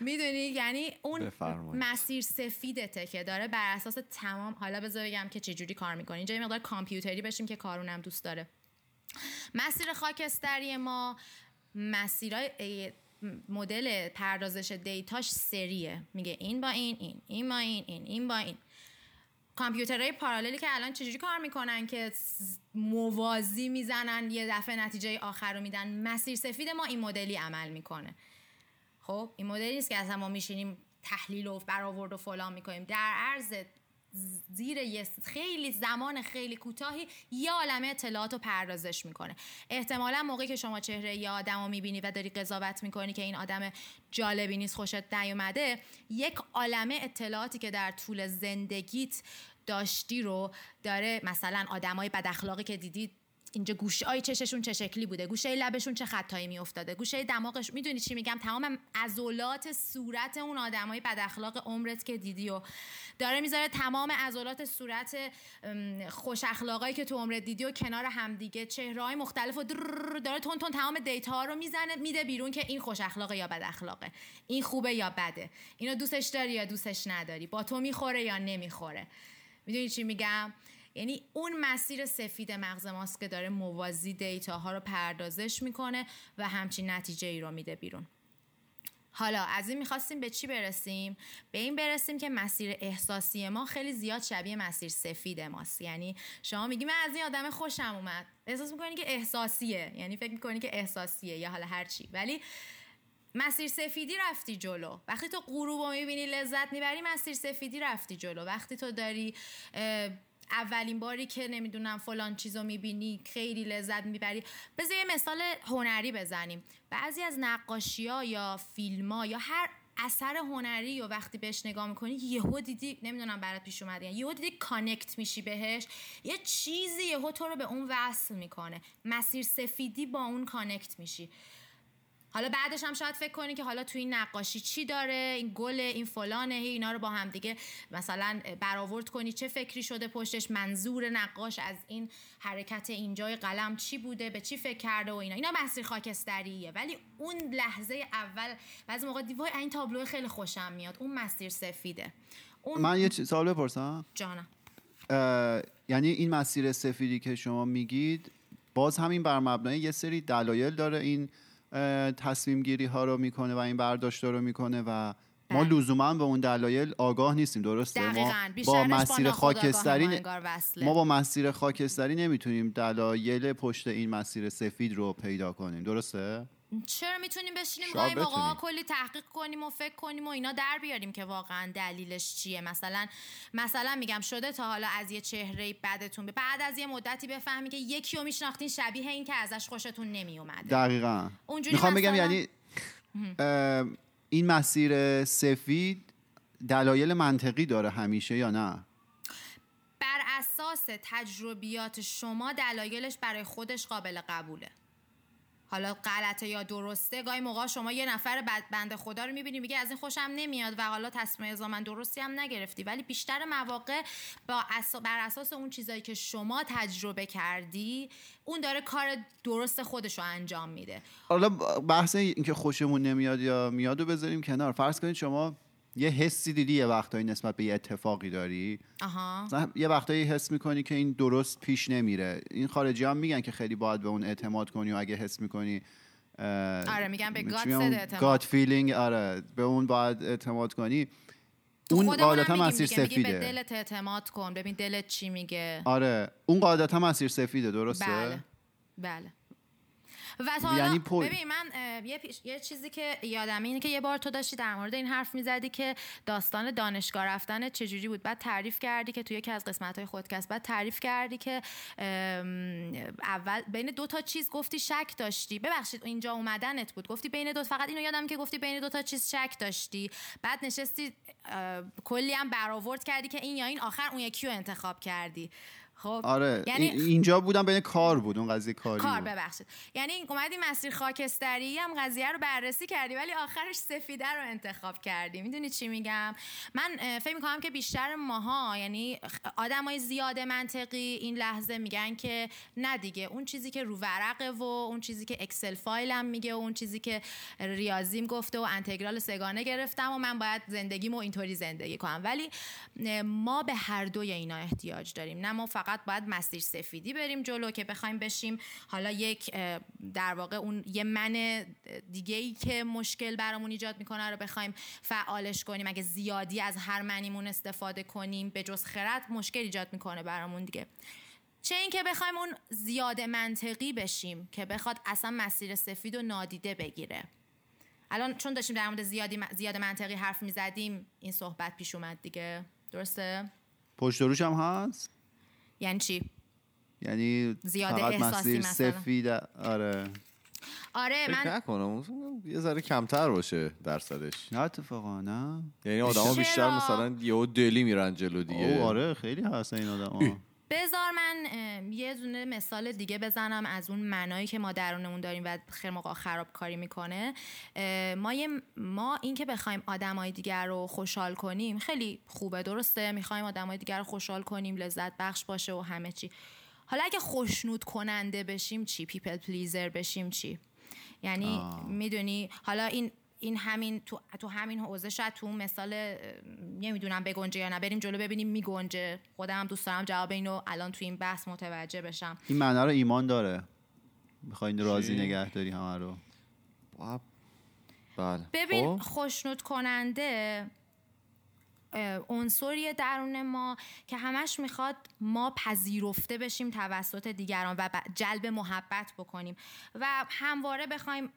می‌دونی؟ یعنی اون مسیر سفیدته که داره بر اساس تمام حالا بذار بگم که چجوری کار می‌کنی. اینجا یه مقدار کامپیوتری بشیم که کارونم دوست داره. مسیر خاکستری ما مسیرهای مدل پردازش دیتاش سریه. میگه این با این این این با این این این با این. کامپیوترهای پاراللی که الان چجوری کار می‌کنن که موازی می‌زنن یه دفعه نتیجه آخر رو میدن؟ مسیر سفید ما این مدلی عمل می‌کنه. خب این مدلی نیست که اصلا ما میشینیم تحلیل و برآورد و فلان می‌کنیم. در عرض زیر یه خیلی زمان خیلی کوتاهی یه عالمه اطلاعات رو پردازش می‌کنه. احتمالا موقعی که شما چهره یه آدم رو می‌بینی و داری قضاوت می‌کنی که این آدم جالبی نیست خوشت نیومده یک عالمه اطلاعاتی که در طول زندگیت داشتی رو داره مثلا آدمای بد اخلاقی که دیدی اینجا گوشه آی چششون چه شکلی بوده؟ گوشه لبشون چه خطایی میافتاده؟ گوشه دماغش می‌دونی چی میگم؟ تمام عضلات صورت اون آدمای بد اخلاق عمرت که دیدی و داره می‌ذاره تمام عضلات صورت خوش اخلاقایی که تو عمرت دیدی و کنار همدیگه چهرههای مختلف و داره تون تون تمام دیتا ها رو می‌زنه میده بیرون که این خوش اخلاقه یا بد اخلاقه؟ این خوبه یا بده؟ اینو دوستش داری یا دوستش نداری؟ با تو می‌خوره یا نمی‌خوره؟ می‌دونی چی میگم؟ یعنی اون مسیر سفید مغز ماست که داره موازی دیتا ها رو پردازش می‌کنه و همچین نتیجه ای رو میده بیرون. حالا از این می‌خواستیم به چی برسیم؟ به این برسیم که مسیر احساسی ما خیلی زیاد شبیه مسیر سفید ماست. یعنی شما میگی من از این آدم خوشم اومد. احساس می‌کنی که احساسیه. یعنی فکر می‌کنی که احساسیه یا حالا هر چی. ولی مسیر سفیدی رفتی جلو. وقتی تو غروب رو می‌بینی لذت می‌بری مسیر سفیدی رفتی جلو. وقتی تو داری اولین باری که نمی‌دونم فلان چیزو می‌بینی خیلی لذت می‌بری. بذار یه مثال هنری بزنیم. بعضی از نقاشی ها یا فیلم ها یا هر اثر هنری و وقتی بهش نگاه می‌کنی یهو دیدی نمی‌دونم برات پیش اومده یعنی یهو دیدی connect میشی بهش یه چیزی یهو تو رو به اون وصل می‌کنه. مسیر سفیدی با اون connect میشی. حالا بعدش هم شاید فکر کنی که حالا تو این نقاشی چی داره؟ این گل این فلانه اینا رو با هم دیگه مثلا برآورد کنی. چه فکری شده پشتش؟ منظور نقاش از این حرکت اینجای قلم چی بوده؟ به چی فکر کرده و اینا؟ اینا مسیر خاکستریه. ولی اون لحظه اول بعضی موقع دیوای این تابلو خیلی خوشم میاد. اون مسیر سفیده. اون من یه سوال بپرسم. جانم. یعنی این مسیر سفیدی که شما میگید باز همین بر مبنای یه سری دلایل داره این تصمیم گیری ها رو می‌کنه و این برداشت رو می‌کنه و ما بله. لزوما به اون دلایل آگاه نیستیم درسته دقیقاً ما با با مسیر ناخودآگاه خاکستری. ما با مسیر خاکستری نمی‌تونیم دلایل پشت این مسیر سفید رو پیدا کنیم درسته چرا می‌تونیم بشینیم گاهی بتونیم. کلی تحقیق کنیم و فکر کنیم و اینا در بیاریم که واقعا دلیلش چیه؟ مثلا مثلا میگم شده تا حالا از یه چهره بدتون به بعد از یه مدتی بفهمی که یکی رو میشناختین شبیه این که ازش خوشتون نمیومده دقیقا. می‌خوام بگم یعنی این مسیر سفید دلایل منطقی داره همیشه یا نه؟ بر اساس تجربیات شما دلایلش برای خودش قابل قبوله. حالا غلطه یا درسته گاهی موقع شما یه نفر بنده خدا رو می‌بینی میگه از این خوشم نمیاد و حالا تصمیم من درستی هم نگرفتی. ولی بیشتر مواقع با اسا- بر اساس اون چیزایی که شما تجربه کردی اون داره کار درست خودش رو انجام میده. حالا بحث اینکه خوشمون نمیاد یا میاد رو بذاریم کنار. فرض کنید شما یه حسی دیدی یه وقتایی نسبت به یه اتفاقی داری؟ آها. یه وقتایی حس می‌کنی که این درست پیش نمیره. این خارجی هم میگن که خیلی باید به اون اعتماد کنی و اگه حس می‌کنی آره، میگن به اعتماد. گاد فیلینگ آره به اون باید اعتماد کنی. اون قاعدتا مسیر میگیم به سفیده. دلت اعتماد کن ببین دلت چی میگه. آره اون قاعدتا مسیر سفیده درسته؟ بله بله. و تا یعنی پل. ببین من یه, پیش- یه چیزی که یادمه اینه که یه بار تو داشتی در مورد این حرف می‌زدی که داستان دانشگاه رفتن چجوری بود. بعد تعریف کردی که توی یکی از قسمت های خودکست بعد تعریف کردی که اول بین دو تا چیز گفتی شک داشتی. ببخشید اینجا اومدنت بود. گفتی بین دو فقط اینو یادم که گفتی بین دو تا چیز شک داشتی. بعد نشستی کلی هم برآورد کردی که این یا این آخر اون یکی رو انتخاب کردی. خب آره یعنی این- اینجا بودم بین کار بود اون قضیه کاری کار. ببخشید. یعنی اومدی مسیر خاکستری هم قضیه رو بررسی کردی ولی آخرش سفیده رو انتخاب کردی. می‌دونی چی میگم؟ من فکر می‌کنم که بیشتر ماها یعنی آدمای زیاد منطقی این لحظه میگن که نه دیگه اون چیزی که رو ورقه و اون چیزی که اکسل فایلم میگه و اون چیزی که ریاضیم گفته و انتگرال سگانه گرفتم و من باید زندگیمو اینطوری زندگی کنم. ولی ما به هر دوی اینا احتیاج داریم. نه ما فقط باید مسیر سفیدی بریم جلو که بخوایم بشیم. حالا یک در واقع اون یه من دیگه ای که مشکل برامون ایجاد می‌کنه رو بخوایم فعالش کنیم. اگه زیادی از هر منیمون استفاده کنیم به جز خرد مشکل ایجاد می‌کنه برامون دیگه. چه اینکه بخوایم اون زیاد منطقی بشیم که بخواد اصلا مسیر سفید و نادیده بگیره. الان چون داشتیم در مورد زیادی زیاد منطقی حرف می‌زدیم این صحبت پیش اومد دیگه. درسته؟ پشت روش هم هست؟ یعنی چی؟ یعنی زیاد فقط احساسی مسیر مثلا. سفید آره. آره فکر من نکنم یه ذره کمتر باشه درصدش. نه اتفاقا نه. یعنی آدما؟ بیشتر مثلا یهو دلی میرن جلو دیگه. او آره خیلی هست این آدم بذار من یه یه دونه مثال دیگه بزنم از اون منایی که ما درونمون داریم و خیلی موقع خرابکاری می‌کنه. ما ما این که بخوایم آدمای دیگر رو خوشحال کنیم خیلی خوبه درسته؟ می‌خوایم آدمای دیگر رو خوشحال کنیم لذت بخش باشه و همه چی. حالا اگه خوشنود کننده بشیم چی؟ people pleaser بشیم چی؟ یعنی می‌دونی؟ حالا این این همین تو, تو همین حوزه شاید تو مثال نمی‌دونم بگنجه یا نه بریم جلو ببینیم میگنجه خودم دوست دارم جواب اینو الان تو این بحث متوجه بشم. این معنا رو ایمان داره. می‌خواین راضی نگه داری همه رو. بله. ببین خب. خوشنود کننده عنصری درون ما که همش می‌خواد ما پذیرفته بشیم توسط دیگران و جلب محبت بکنیم و همواره بخوایم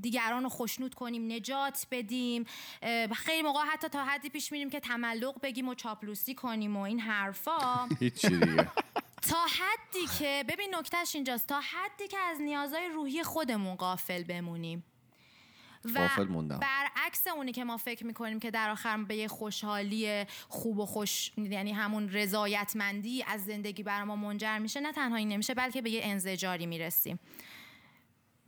دیگران رو خوشنود کنیم نجات بدیم خیلی موقع حتی تا حدی پیش میریم که تملق بگیم و چاپلوسی کنیم و این حرفا. تا حدی که ببین نکتهش اینجاست تا حدی که از نیازهای روحی خودمون قافل بمونیم. و برعکس اونی که ما فکر می‌کنیم که در آخر به یه خوشحالی خوب و خوش یعنی همون رضایتمندی از زندگی بر ما منجر میشه نه تنها این نمیشه بلکه به یه انزجاری می‌رسیم.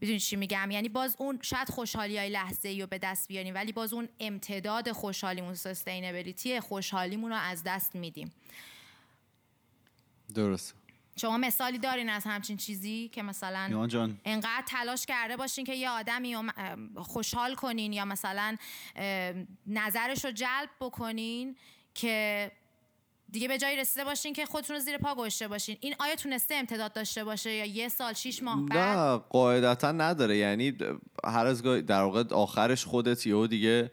بدونی چی میگم؟ یعنی باز اون شاید خوشحالی های لحظه ای رو به دست بیاریم ولی باز اون امتداد خوشحالیمون سستینبلیتی خوشحالیمون رو از دست میدیم. درست شما مثالی دارین از همچین چیزی که مثلا جان. انقدر تلاش کرده باشین که یه آدمی خوشحال کنین یا مثلا نظرش رو جلب بکنین که دیگه به جایی رسیده باشین که خودتون رو زیر پا گذاشته باشین. این آیا تونسته امتداد داشته باشه یا یه سال شیش ماه بعد؟ نه قاعدتا نداره. یعنی هر از در واقع آخرش خودت یهو دیگه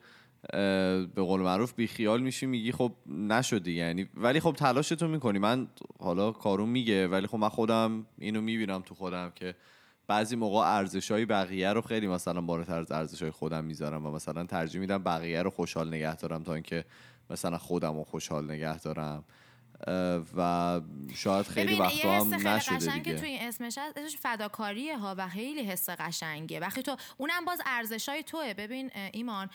به قول معروف بیخیال میشی میگی خب نشدی یعنی. ولی خب تلاشتو می‌کنی. من حالا کارون میگه ولی خب من خودم اینو می‌بینم تو خودم که بعضی موقع ارزش های بقیه رو خیلی مثلا بالاتر از ارزش های خودم می‌ذارم و مثلا ترجیح میدم بقیه رو خوشحال نگه دارم تا اینکه مثلا خودم رو خوشحال نگه دارم. و شاید خیلی وقتا هم نشده دیگه. که توی این اسمش هست. فداکاریه ها و خیلی حس قشنگه. وقتی تو اونم باز ارزش های توه. ببین ایمان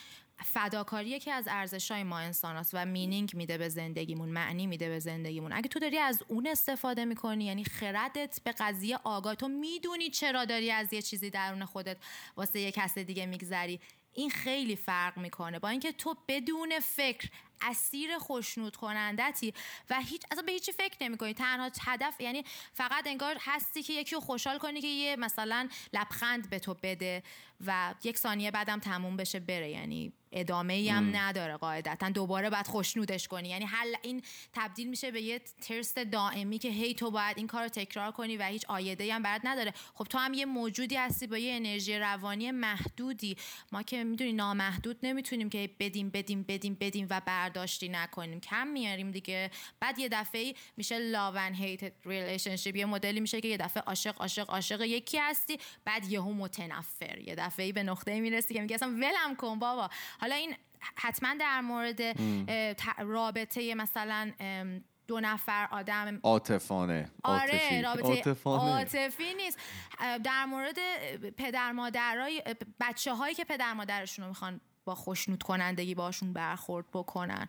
فداکاری که از ارزشای ما انسان و مینینگ میده به زندگیمون معنی میده به زندگیمون. اگه تو داری از اون استفاده می‌کنی یعنی خردت به قضیه آگاه تو می‌دونی چرا داری از یه چیزی درون خودت واسه یه کس دیگه میگذری. این خیلی فرق می‌کنه. با اینکه تو بدون فکر اسیر خوشنود کنندتی و هیچ اصلا به هیچی فکر نمی تنها هدف یعنی فقط انگار هستی که یکی رو خوشحال کنی که یه مثلا لبخند به تو بده و یک ثانیه بعدم تموم بشه بره. یعنی ادامه ای هم نداره قاعدتا. دوباره باید خوشنودش کنی. یعنی حل این تبدیل میشه به یه ترست دائمی که هی تو باید این کار رو تکرار کنی و هیچ آیده هم برات نداره. خب تو هم یه موجودی هستی با یه انرژی روانی محدودی. ما که می‌دونی نامحدود نمی‌تونیم که بدیم بدیم بدیم بدیم و برداشتی نکنیم. کم میاریم دیگه. بعد یه دفعه میشه love and hate relationship. یه مدلی میشه که یه دفعه عاشق عاشق عاشق یکی هستی بعد یهو متنفر. یه دفعه به نقطه می‌رسی که میگه اصلا ولم کن بابا. حالا این حتما در مورد رابطه مثلا دو نفر آدم عاطفانه آره رابطه عاطفی نیست. در مورد پدر مادرای بچه هایی که پدر مادرشون رو می‌خوان با خوشنود کنندگی باشون برخورد بکنن.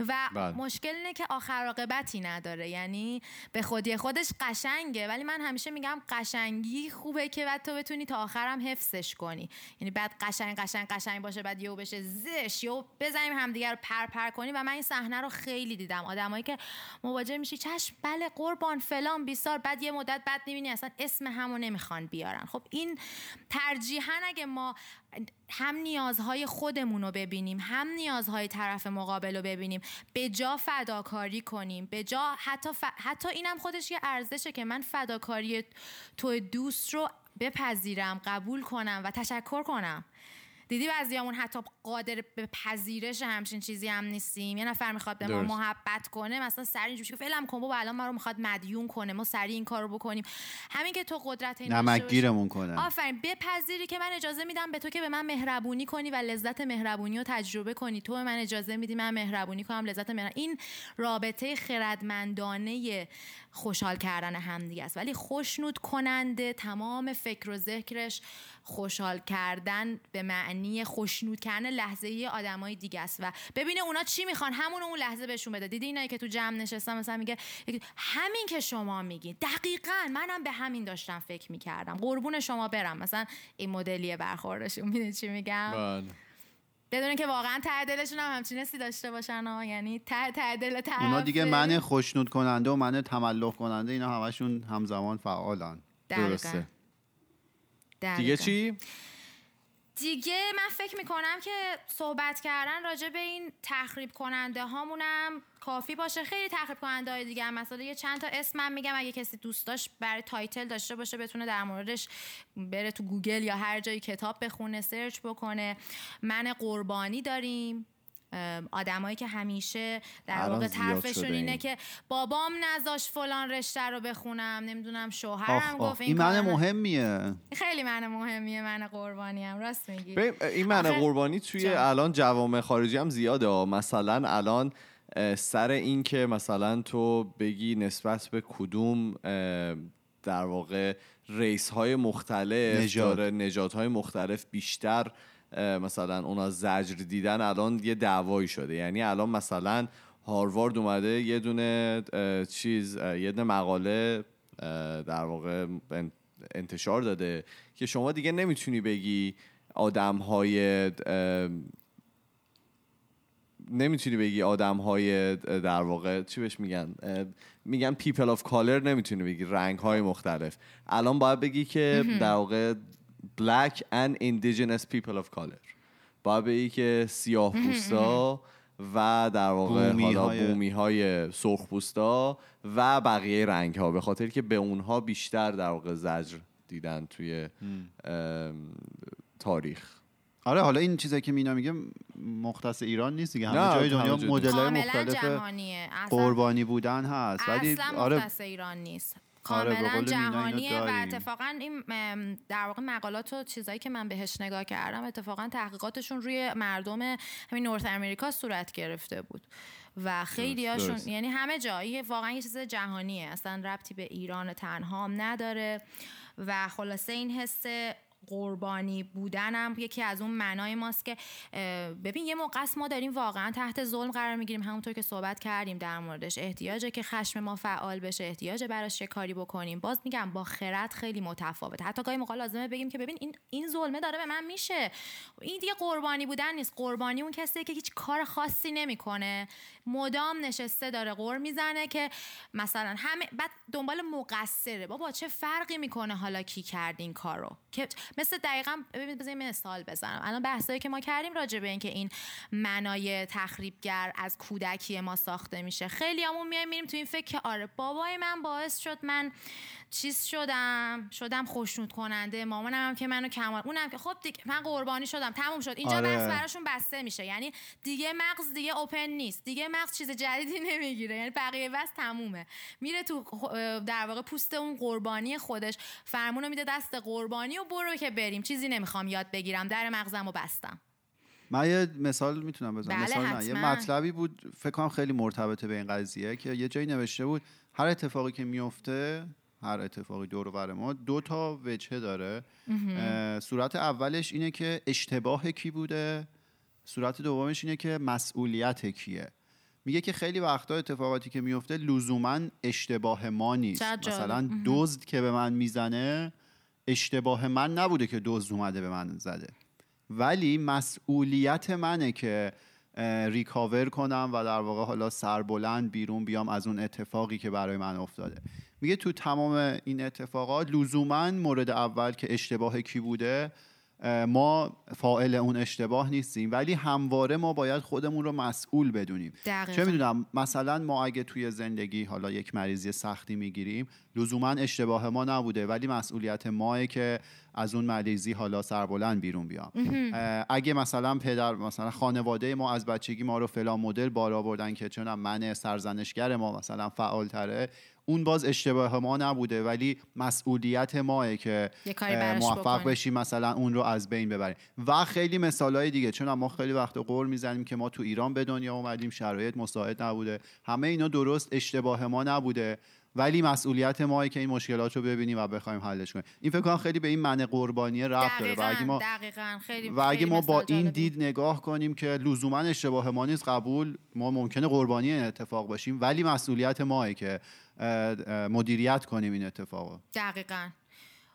و بله. مشکل اینه که آخر عاقبتی نداره. یعنی به خودی خودش قشنگه ولی من همیشه میگم قشنگی خوبه که بعد تو بتونی تا آخرم حفظش کنی. یعنی بعد قشنگ قشنگ قشنگ باشه بعد یهو بشه زش یهو بزنیم همدیگه رو پر پر کنیم. و من این صحنه رو خیلی دیدم. آدمایی که مواجه میشی چشم بله قربان فلان بیسار بعد یه مدت بعد می‌بینی اصلا اسم همو نمی‌خوان بیارن. خب این ترجیحاً اگه ما هم نیازهای خودمون رو ببینیم هم نیازهای طرف مقابل رو ببینیم به جا فداکاری کنیم به جا حتی, حتی اینم خودش یه ارزشه که من فداکاری تو دوست رو بپذیرم قبول کنم و تشکر کنم. دیدی بعضیامون حتی قادر به پذیرش همچین چیزی هم نیستیم؟ یه نفر می‌خواد به ما محبت کنه مثلا سری اینجوری که فعلا بابا الان ما رو می‌خواد مدیون کنه ما سری این کارو بکنیم. همین که تو قدرت این نمکگیرمون کنه. آفرین بپذیری که من اجازه میدم به تو که به من مهربونی کنی و لذت مهربونی رو تجربه کنی. تو به من اجازه میدی من مهربونی کنم لذت مهربونی این رابطه خردمندانه خوشحال کردن همدیگه است. ولی خوشنود کننده تمام فکر و ذکرش خوشحال کردن به معنی خوشنود کردن لحظه ای آدمای دیگه است. و ببینه اونا چی می‌خوان؟ همون اون لحظه بهشون بده. دیدی اینایی که تو جمع نشستم مثلا میگه همین که شما میگی. دقیقا منم به همین داشتم فکر می‌کردم. قربون شما برم. مثلا این مدلیه برخوردشون. می‌دونی چی میگم؟ بله. بدون که واقعا ته دلشون هم همچین حسی داشته باشن ها. یعنی ته ته دل طرف اونا دیگه من خوشنود کننده و من تملق کننده اینا همشون همزمان فعالن. دقیقاً. درسته دقیقاً. دیگه چی؟ دیگه من فکر می‌کنم که صحبت کردن راجع به این تخریب کننده هامونم کافی باشه. خیلی تخریب کننده های دیگه هم. مثلا یه چند تا اسم من میگم. اگه کسی دوست داشت برای title داشته باشه بتونه در موردش بره تو گوگل یا هر جایی کتاب بخونه search بکنه. من قربانی داریم. آدمایی که همیشه در واقع طرفشون اینه این. که بابام نذاش فلان رشته رو بخونم نمی‌دونم شوهرم آخ گفت این معنی کارو ن- مهمیه خیلی من مهمیه من قربانی هم راست میگی این معنی آخه- قربانی توی جان. الان جوامع خارجی هم زیاده ها. مثلا الان سر این که مثلا تو بگی نسبت به کدوم در واقع ریس های مختلف نژاد. داره نجات های مختلف بیشتر مثلا اونا زجر دیدن الان یه دعوایی شده. یعنی الان مثلا هاروارد اومده یه دونه چیز یه دونه مقاله در واقع ان- انتشار داده که شما دیگه نمی‌تونی بگی آدم های نمی‌تونی بگی آدم های در واقع چی بهش میگن؟ میگن people of color نمی‌تونی بگی رنگ های مختلف. الان باید بگی که در واقع black and indigenous people of color. باید بگی که سیاه پوستا و در واقع بومی حالا های- بومی های سرخ پوستا و بقیه رنگ ها به خاطر که به اونها بیشتر در واقع زجر دیدن توی تاریخ. آره حالا این چیزایی که مینا میگه مختص ایران نیست دیگه. همه جای دنیا مدل های مختلف قربانی بودن هست. ولی اصلا آره مختص ایران نیست. کاملا مینا اینو جهانیه و. اتفاقا این در واقع مقالات و چیزایی که من بهش نگاه کردم اتفاقا تحقیقاتشون روی مردم همین نورت امریکا صورت گرفته بود و خیلی درست، هاشون درست. یعنی همه جایی واقعا یه چیز جهانیه اصلا ربطی به ایران تنها هم نداره و خلاصه این حس قربانی بودنم. یکی از اون معنای ماست که ببین یه موقع ما داریم واقعا تحت ظلم قرار می‌گیریم. همونطور که صحبت کردیم در موردش. احتیاجه که خشم ما فعال بشه. احتیاجه براش یه کاری بکنیم. باز میگم با خرد خیلی متفاوته. حتی گاهی موقع لازمه بگیم که ببین این این ظلمه داره به من میشه. این دیگه قربانی بودن نیست. قربانی اون کسیه که هیچ کار خاصی نمی‌کنه. مدام نشسته داره قر می‌زنه که مثلا همه بعد دنبال مقصره. بابا چه فرقی می‌کنه حالا کی کرد این کارو؟ که مثل دقیقا ببین بذار یه مثال بزنم. الان بحثایی که ما کردیم راجع به اینکه این منای تخریبگر از کودکی ما ساخته میشه. خیلی همون میایم میریم تو این فکر که آره بابای من باعث شد من چیز شدم شدم خوشنود کننده. مامانم هم که منو کمال اونم که خب دیگه من قربانی شدم تموم شد. اینجا آره. بحث براشون بسته میشه. یعنی دیگه مغز دیگه اوپن نیست. دیگه مغز چیز جدیدی نمی‌گیره. یعنی بقیه بس تمومه. میره تو در واقع پوست اون قربانی خودش فرمونو میده دست قربانی و برو که بریم. چیزی نمی‌خوام یاد بگیرم. در مغزم و بستم. من یه مثال می‌تونم بزنم. بله، مثال نه. یه. مطلبی بود فکر کنم خیلی مرتبطه به این قضیه که یه جایی نوشته بود هر اتفاقی که میفته هر اتفاقی دور بر ما. دو تا وجهه داره. صورت اولش اینه که اشتباه کی بوده؟ صورت دومش اینه که مسئولیت کیه؟ میگه که خیلی وقتا اتفاقاتی که میفته لزوما اشتباه ما نیست. مثلا دزد که به من می‌زنه اشتباه من نبوده که دزد اومده به من زده. ولی مسئولیت منه که ریکاور کنم و در واقع حالا سربلند بیرون بیام از اون اتفاقی که برای من افتاده. میگه تو تمام این اتفاقات لزوما مورد اول که اشتباه کی بوده ما فاعل اون اشتباه نیستیم ولی همواره ما باید خودمون رو مسئول بدونیم. دقیقاً. چه می‌دونم مثلا ما اگه توی زندگی حالا یک مریضی سختی می‌گیریم لزوما اشتباه ما نبوده ولی مسئولیت ماه که از اون مریضی حالا سربلند بیرون بیام. اگه مثلا پدر مثلا خانواده ما از بچگی ما رو فلان مدل بالا بردن که چون من سرزنشگر ما مثلا فعال تره اون باز اشتباه ما نبوده ولی مسئولیت ماه که موفق. بشیم مثلا اون رو از بین ببریم و خیلی مثالهای دیگه چون ما خیلی وقت قول می‌زنیم که ما تو ایران به دنیا اومدیم شرایط مساعد نبوده. همه اینا درست اشتباه ما نبوده ولی مسئولیت ما که این مشکلات رو ببینیم و بخوایم حلش کنیم. این فکر کنم خیلی به این من قربانی رفت داره. و اگه ما دقیقاً. خیلی و اگه خیلی ما با این. دید نگاه کنیم که لزوما اشتباه ما نیست قبول ما ممکنه قربانی اتفاق باشیم ولی مسئولیت ماه که اه، اه، مدیریت کنیم این اتفاقو. دقیقا.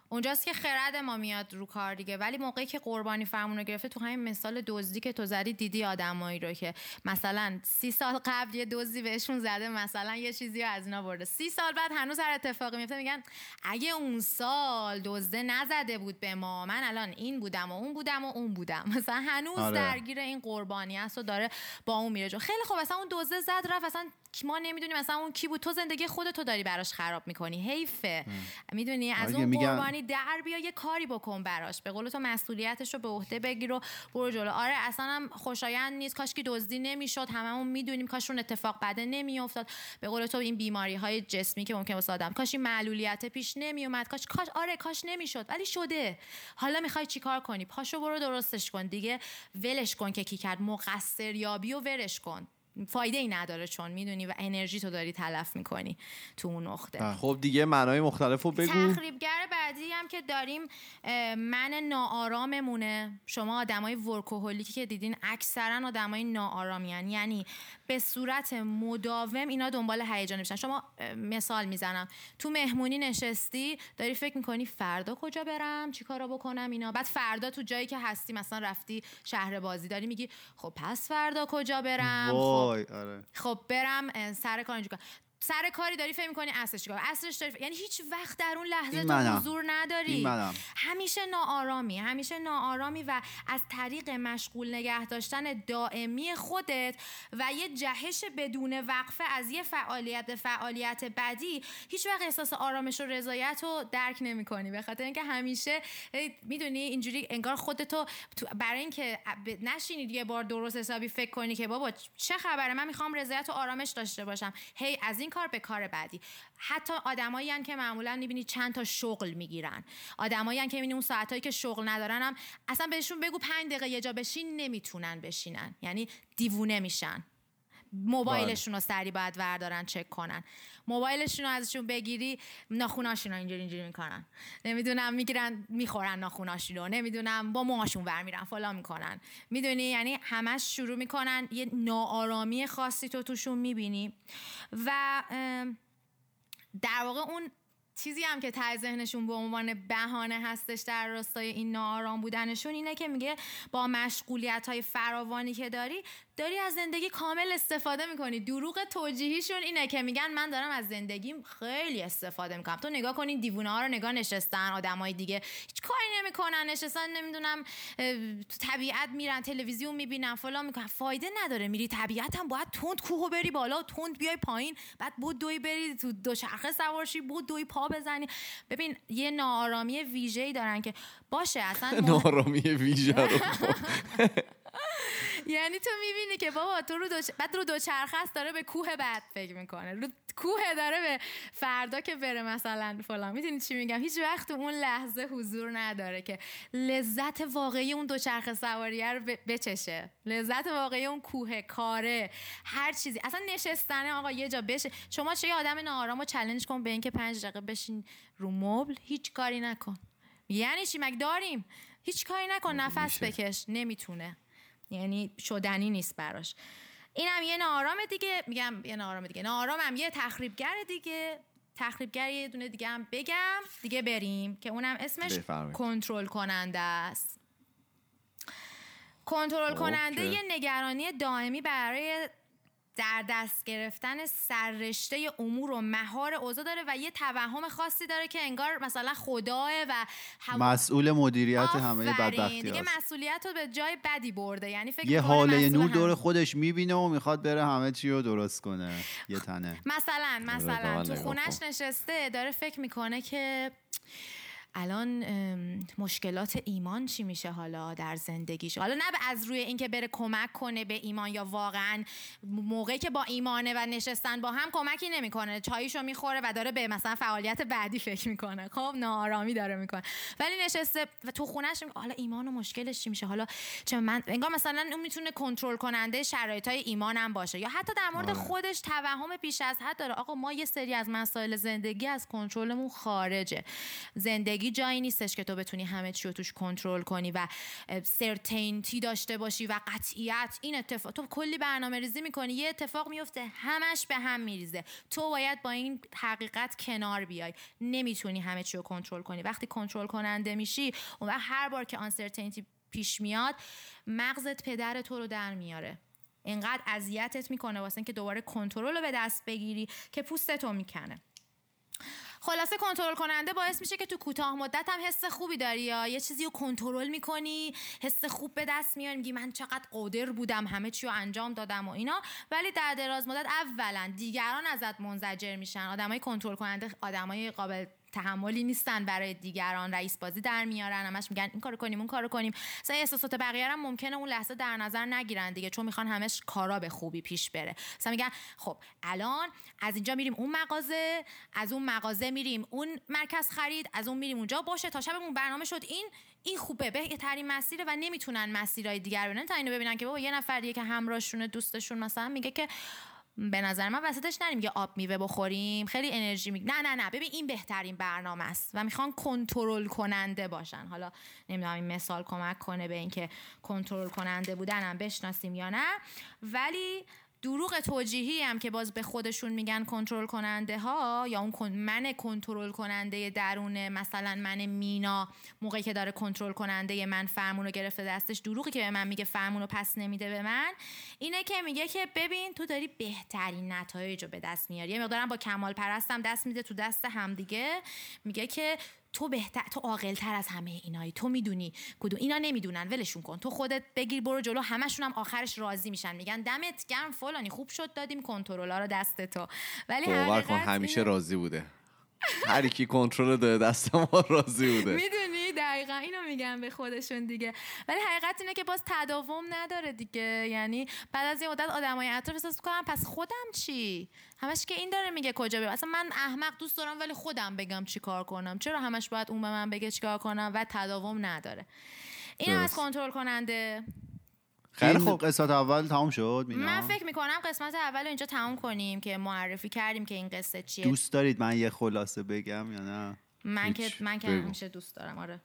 اونجاست که خرد ما میاد رو کار دیگه. ولی موقعی که قربانی فرمون رو گرفته تو همین مثال دزدی که تو زدی دیدی آدمایی رو که مثلا سی سال قبل یه دزدی بهشون زده مثلا یه چیزی رو از اینا برده. سی سال بعد هنوز هر اتفاقی میفته میگن اگه اون سال دزده نزده بود به ما من الان این بودم و اون بودم و اون بودم. مثلا هنوز آره. درگیر این قربانی است و داره با اون میره جو خیلی خوب اصلا اون دزده زد رفت اصلا ما نمی‌دونیم مثلا اون کی بود. تو زندگی خودتو داری براش خراب می‌کنی. حیفه. می‌دونی؟ از آره، اون میگن- قربانی در بیا یه کاری بکن براش. به قول تو مسئولیتش رو به عهده بگیر و برو جلو. آره اصلا هم خوشایند نیست. کاش که دزدی نمی‌شد. هممون می‌دونیم کاش اون اتفاق بده نمیافتاد. به قول تو این بیماری های جسمی که ممکن واسه آدم کاش این معلولیت پیش نمیومد کاش کاش آره کاش نمی‌شد. ولی شده. حالا می‌خوای چیکار کنی؟ پاشو برو درستش کن دیگه. ولش کن که کی کرد. مقصر یابی و ولش کن. فایده ای نداره چون می‌دونی و انرژی تو داری تلف می‌کنی تو اون نقطه. خب دیگه معنای مختلف رو بگو. تخریبگر بعدی هم که داریم من ناآراممونه. شما آدمای ورکوهولیکی که دیدین اکثرا آدمای ناآرامیان یعنی به صورت مداوم اینا دنبال هیجان میشن. شما مثال می‌زنم. تو مهمونی نشستی داری فکر می‌کنی فردا کجا برم؟ چیکارا بکنم؟ اینا. بعد فردا تو جایی که هستی مثلا رفتی شهر بازی داری میگی خب پس فردا کجا برم؟ آره خب برم سر کار کنم. سر کاری داری فکر می‌کنی اصلش چیکار؟ اصلش داری ف- یعنی هیچ وقت در اون لحظه تو. حضور نداری. همیشه ناآرامی همیشه ناآرامی و از طریق مشغول نگه داشتن دائمی خودت و یه جهش بدون وقفه از یه فعالیت به فعالیت بعدی هیچ وقت احساس آرامش و رضایت رو درک نمی‌کنی. به خاطر اینکه همیشه می‌دونی اینجوری انگار خودتو تو- برای اینکه نشینید یه بار درست حسابی فکر کنی که بابا چه خبره؟ من می‌خوام رضایت و آرامش داشته باشم. هی از این کار به کار بعدی. حتی آدمایی که معمولا می‌بینی چند تا شغل می‌گیرن. آدمایی که می‌بینی اون ساعتایی که شغل ندارن هم اصلا بهشون بگو پنج دقیقه یه جا بشین نمی‌تونن بشینن. یعنی دیوونه میشن. موبایلشون رو سری باید وردارن چک کنن. موبایلشون رو ازشون بگیری ناخوناشون رو اینجوری اینجوری می‌کنن. نمی‌دونم می‌گیرن می‌خورن ناخوناشون رو. نمی‌دونم با موهاشون ور میرن فلان می‌کنن. می‌دونی؟ یعنی همش شروع می‌کنن یه ناآرامی خاصی تو توشون می‌بینی. و در واقع اون چیزی هم که ته ذهنشون به عنوان بهانه هستش در راستای این ناآرام بودنشون اینه که میگه با مشغولیت های فراوانی که داری داری از زندگی کامل استفاده می‌کنی. دروغ توجیهیشون اینه که میگن من دارم از زندگیم خیلی استفاده می‌کنم. تو نگاه کنین دیوونه ها رو نگاه نشستن آدمای دیگه هیچ کاری نمی‌کنن نشستن نمی‌دونم تو طبیعت میرن تلویزیون می‌بینن فلان می‌کنن. فایده نداره. میری طبیعت هم باید تند کوهو بری بالا تند بیای پایین بعد بود دوی بری تو دوچرخه سوارشی بود دوی پا بزنی. ببین یه ناآرامی ویژه‌ای دارن که باشه اصلا نارامی ویژه رو یعنی تو می‌بینی که بابا تو رو دوچ... بعد رو دوچرخه است داره به کوه بعد فکر می‌کنه. رو کوه داره به فردا که بره مثلا فلان. می‌دونی چی میگم؟ هیچ وقت اون لحظه حضور نداره که لذت واقعی اون دوچرخه سواریه رو بچشه. لذت واقعی اون کوه کاره هر چیزی. اصلا نشستنه آقا یه جا بشه. شما چه یه آدم ناآرام رو چالش کن به اینکه پنج دقیقه بشین رو مبل. هیچ کاری نکن. یعنی چی؟ مگه داریم؟ هیچ کاری نکن. نفس بکش. نمی‌تونه. یعنی شدنی نیست براش اینم یه ناآرام دیگه میگم یه ناآرام دیگه ناآرامم یه تخریبگر دیگه تخریبگر یه دونه دیگه هم بگم دیگه بریم که اونم اسمش. کنترل کننده است کنترل کننده. یه نگرانی دائمی برای در دست گرفتن سررشته امور و مهار اوضاع داره و یه توهم خاصی داره که انگار مثلا خداه و هوا- مسئول مدیریت همه. بدبختی دیگه. مسئولیت رو به جای بدی برده یعنی فکر یه می‌کنه حاله نور. دور خودش می‌بینه و می‌خواد بره همه چی رو درست کنه یه تنه مثلا به مثلا تو نگاه خونش. نشسته داره فکر می‌کنه که الان مشکلات ایمان چی میشه حالا در زندگیش؟ حالا نه از روی اینکه بره کمک کنه به ایمان یا واقعا موقعی که با ایمانه و نشستن با هم کمکی نمی‌کنه چایشو می‌خوره و داره به مثلا فعالیت بعدی فکر می‌کنه. خب نارامی داره می‌کنه. ولی نشسته و تو خونش حالا ایمان و مشکلش چی میشه؟ حالا چه من انگار مثلا اون می‌تونه کنترل کننده شرایط های ایمانم باشه. یا حتی در مورد آره. خودش توهم بیش از حد داره. آقا ما یه سری از مسائل زندگی از کنترلمون خارجه. زندگی جایی نیستش که تو بتونی همه چی رو توش کنترل کنی و سرتینتی داشته باشی و قطعیت. این اتفاق تو کلی برنامه ریزی می‌کنی یه اتفاق میفته همش به هم میریزه. تو باید با این حقیقت کنار بیای. نمی‌تونی همه چی رو کنترل کنی. وقتی کنترل کننده میشی اون هر بار که آنسرتینتی پیش میاد مغزت پدر تو رو در میاره. اینقدر اذیتت می‌کنه واسه اینکه دوباره کنترل رو به دست بگیری که پوستتو می‌کنه. خلاصه کنترل کننده باعث میشه که تو کوتاه مدت هم حس خوبی داری یا یه چیزی رو کنترل می‌کنی حس خوب به دست میاری میگی من چقدر قادر بودم همه چی رو انجام دادم و اینا. ولی در دراز مدت اولا دیگران ازت منزجر میشن. آدمای کنترل کننده آدمای قابل تحملی نیستن برای دیگران رئیس بازی در میارن همش میگن این کارو کنیم اون کارو کنیم. مثلا احساسات بقیه هم ممکنه اون لحظه در نظر نگیرن دیگه چون می‌خوان همش کارا به خوبی پیش بره. مثلا میگن خب الان از اینجا میریم اون مغازه از اون مغازه میریم اون مرکز خرید از اون میریم اونجا باشه تا شبمون برنامه شد. این این خوبه بهترین مسیره و نمی‌تونن مسیرهای دیگر ببینن. تا اینو ببینن که بابا یه نفر دیگه که همراهشون دوستشون مثلا میگه که به نظر من وسطش نریم یه آب میوه بخوریم خیلی انرژی می نه نه نه. ببین این بهترین برنامه است و می‌خوان کنترل کننده باشن. حالا نمی‌دونم این مثال کمک کنه به اینکه کنترل کننده بودنم بشناسیم یا نه. ولی دروغ توجیهی هم که باز به خودشون میگن کنترل کننده ها یا اون من کنترل کننده درون مثلا من مینا موقعی که داره کنترل کننده من فرمون رو گرفته دستش دروغی که به من میگه فرمون رو پس نمیده به من اینه که میگه که ببین تو داری بهترین نتایج رو به دست میاری. یه مقدارم با کمال پرستم دست میده تو دست همدیگه. میگه که تو بهتر تو عاقل تر از همه اینایی. تو می‌دونی کدوم اینا نمی‌دونن. ولشون کن. تو خودت بگیر برو جلو. همشون هم آخرش راضی میشن. میگن دمت گرم فلانی. خوب شد دادیم کنترل‌ها رو دست تو. ولی باور کن همیشه راضی بوده. هر کی کنترل داده دست ما راضی بوده. می‌دونی؟ دقیقا. اینو میگن به خودشون دیگه. ولی حقیقت اینه که باز تداوم نداره دیگه. یعنی بعد از یه مدت آدمای اطراف احساس کنم پس خودم چی؟ همش که این داره میگه کجا برم اصلا من احمق دوست دارم ولی خودم بگم چی کار کنم. چرا همش باید اون به من بگه چی کار کنم؟ و تداوم نداره. این از کنترل کننده. خیلی خوب. قسمت اول تمام شد مینا؟ من فکر می‌کنم قسمت اول رو اینجا تمام کنیم که معرفی کردیم که این قصه چیه. دوست دارید من یه خلاصه بگم یا نه؟ من که من که همیشه دوست دارم آره.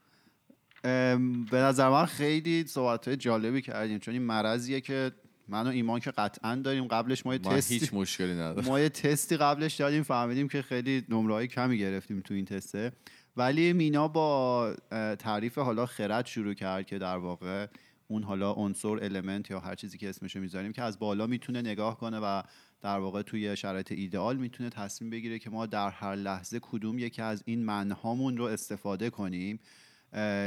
به نظر من خیلی صحبت های جالبی کردیم چون این مرضیه که من و ایمان که قطعا داریم قبلش ما یه تستی هیچ مشکلی نداره ما یه تستی قبلش دادیم فهمیدیم که خیلی نمره کمی گرفتیم تو این تسته. ولی مینا با تعریف حالا خرد شروع کرد که در واقع اون حالا عنصر المنت یا هر چیزی که اسمشو می‌ذاریم که از بالا می‌تونه نگاه کنه و در واقع توی شرایط ایدئال می‌تونه تصمیم بگیره که ما در هر لحظه کدوم یکی از این منهامون رو استفاده کنیم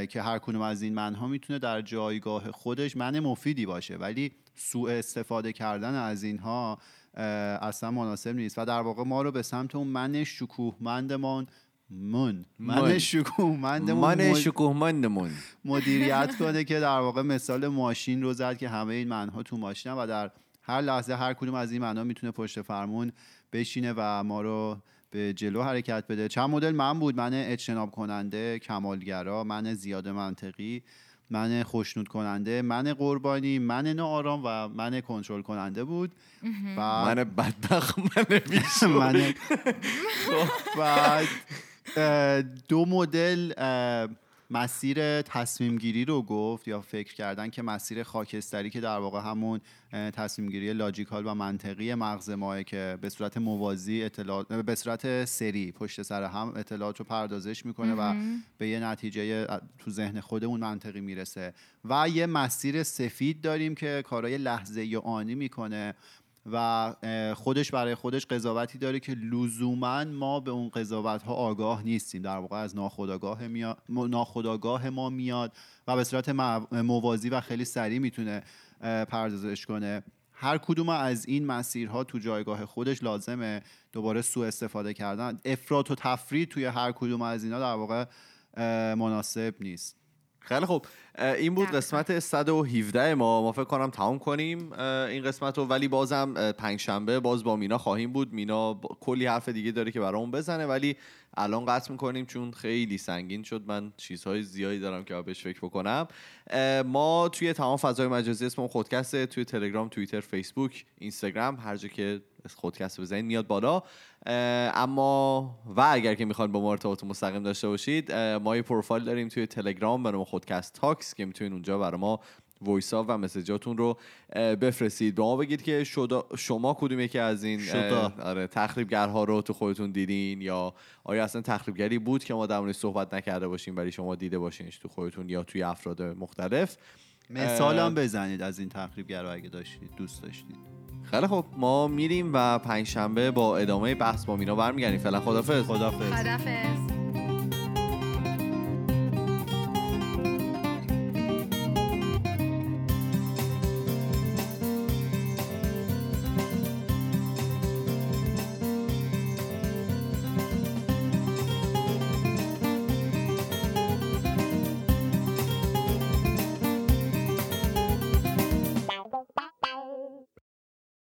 که هر کدوم از این منها می‌تونه در جایگاه خودش من مفیدی باشه. ولی سوء استفاده کردن از اینها اصلا مناسب نیست. و در واقع ما رو به سمت اون من شکوهمندمان من. من من. من مدیریت کنه که در واقع مثال ماشین رو زد که همه این منها تو ماشینه و در هر لحظه هر کدوم از این منها می‌تونه پشت فرمون بشینه و ما رو به جلو حرکت بده. چند مدل من بود. من اجتناب کننده کمالگرا من زیاده منطقی من خوشنود کننده من قربانی من ناآرام و من کنترل کننده بود. و من بدبخت من من بعد دو مدل مسیر تصمیم گیری رو گفت یا فکر کردن که مسیر خاکستری که در واقع همون تصمیم گیری لاجیکال و منطقی مغز ماه که به صورت موازی اطلاعات به صورت سری پشت سر هم اطلاعات رو پردازش می‌کنه و به یه نتیجه تو ذهن خودمون منطقی می‌رسه. و یه مسیر سفید داریم که کارهای لحظه یا آنی می‌کنه. و خودش برای خودش قضاوتی داره که لزوما ما به اون قضاوت ها آگاه نیستیم. در واقع از ناخداگاه, ناخداگاه ما میاد و به صورت موازی و خیلی سریع می‌تونه پردازش کنه. هر کدوم از این مسیرها تو جایگاه خودش لازمه دوباره سوء استفاده کردن. افراط و تفرید توی هر کدوم از اینا در واقع مناسب نیست. خیلی خوب. این بود. قسمت 117 ما. ما فکر کنم تمام کنیم این قسمت رو. ولی بازم اه، پنجشنبه باز با مینا خواهیم بود. مینا با- کلی حرف دیگه داره که برامون بزنه. ولی الان قطع می‌کنیم چون خیلی سنگین شد. من چیزهای زیادی دارم که بهش فکر بکنم. ما توی تمام فضای مجازی اسممون خودکسته توی تلگرام توییتر فیسبوک اینستاگرام هر جا که خودکست بزنید میاد بالا. اما و اگر که می‌خواین با ما ارتباط مستقیم داشته باشید ما یه پروفایل داریم توی تلگرام به نام خودکست talks که می‌تونید اونجا برای ما voice ها و message اتون رو بفرستید. به ما بگید که شما کدوم یکی از این. آره تخریبگرها رو تو خودتون دیدین یا آیا اصلا تخریبگری بود که ما در موردش صحبت نکرده باشیم ولی شما دیده باشینش تو خودتون یا توی افراد مختلف؟ مثال هم بزنید از این تخریبگرا اگه داشتید دوست داشتید. خیلی خب ما میریم و پنجشنبه با ادامه بحث با مینا برمیگردیم. فعلا خدافظ خدافظ خدافظ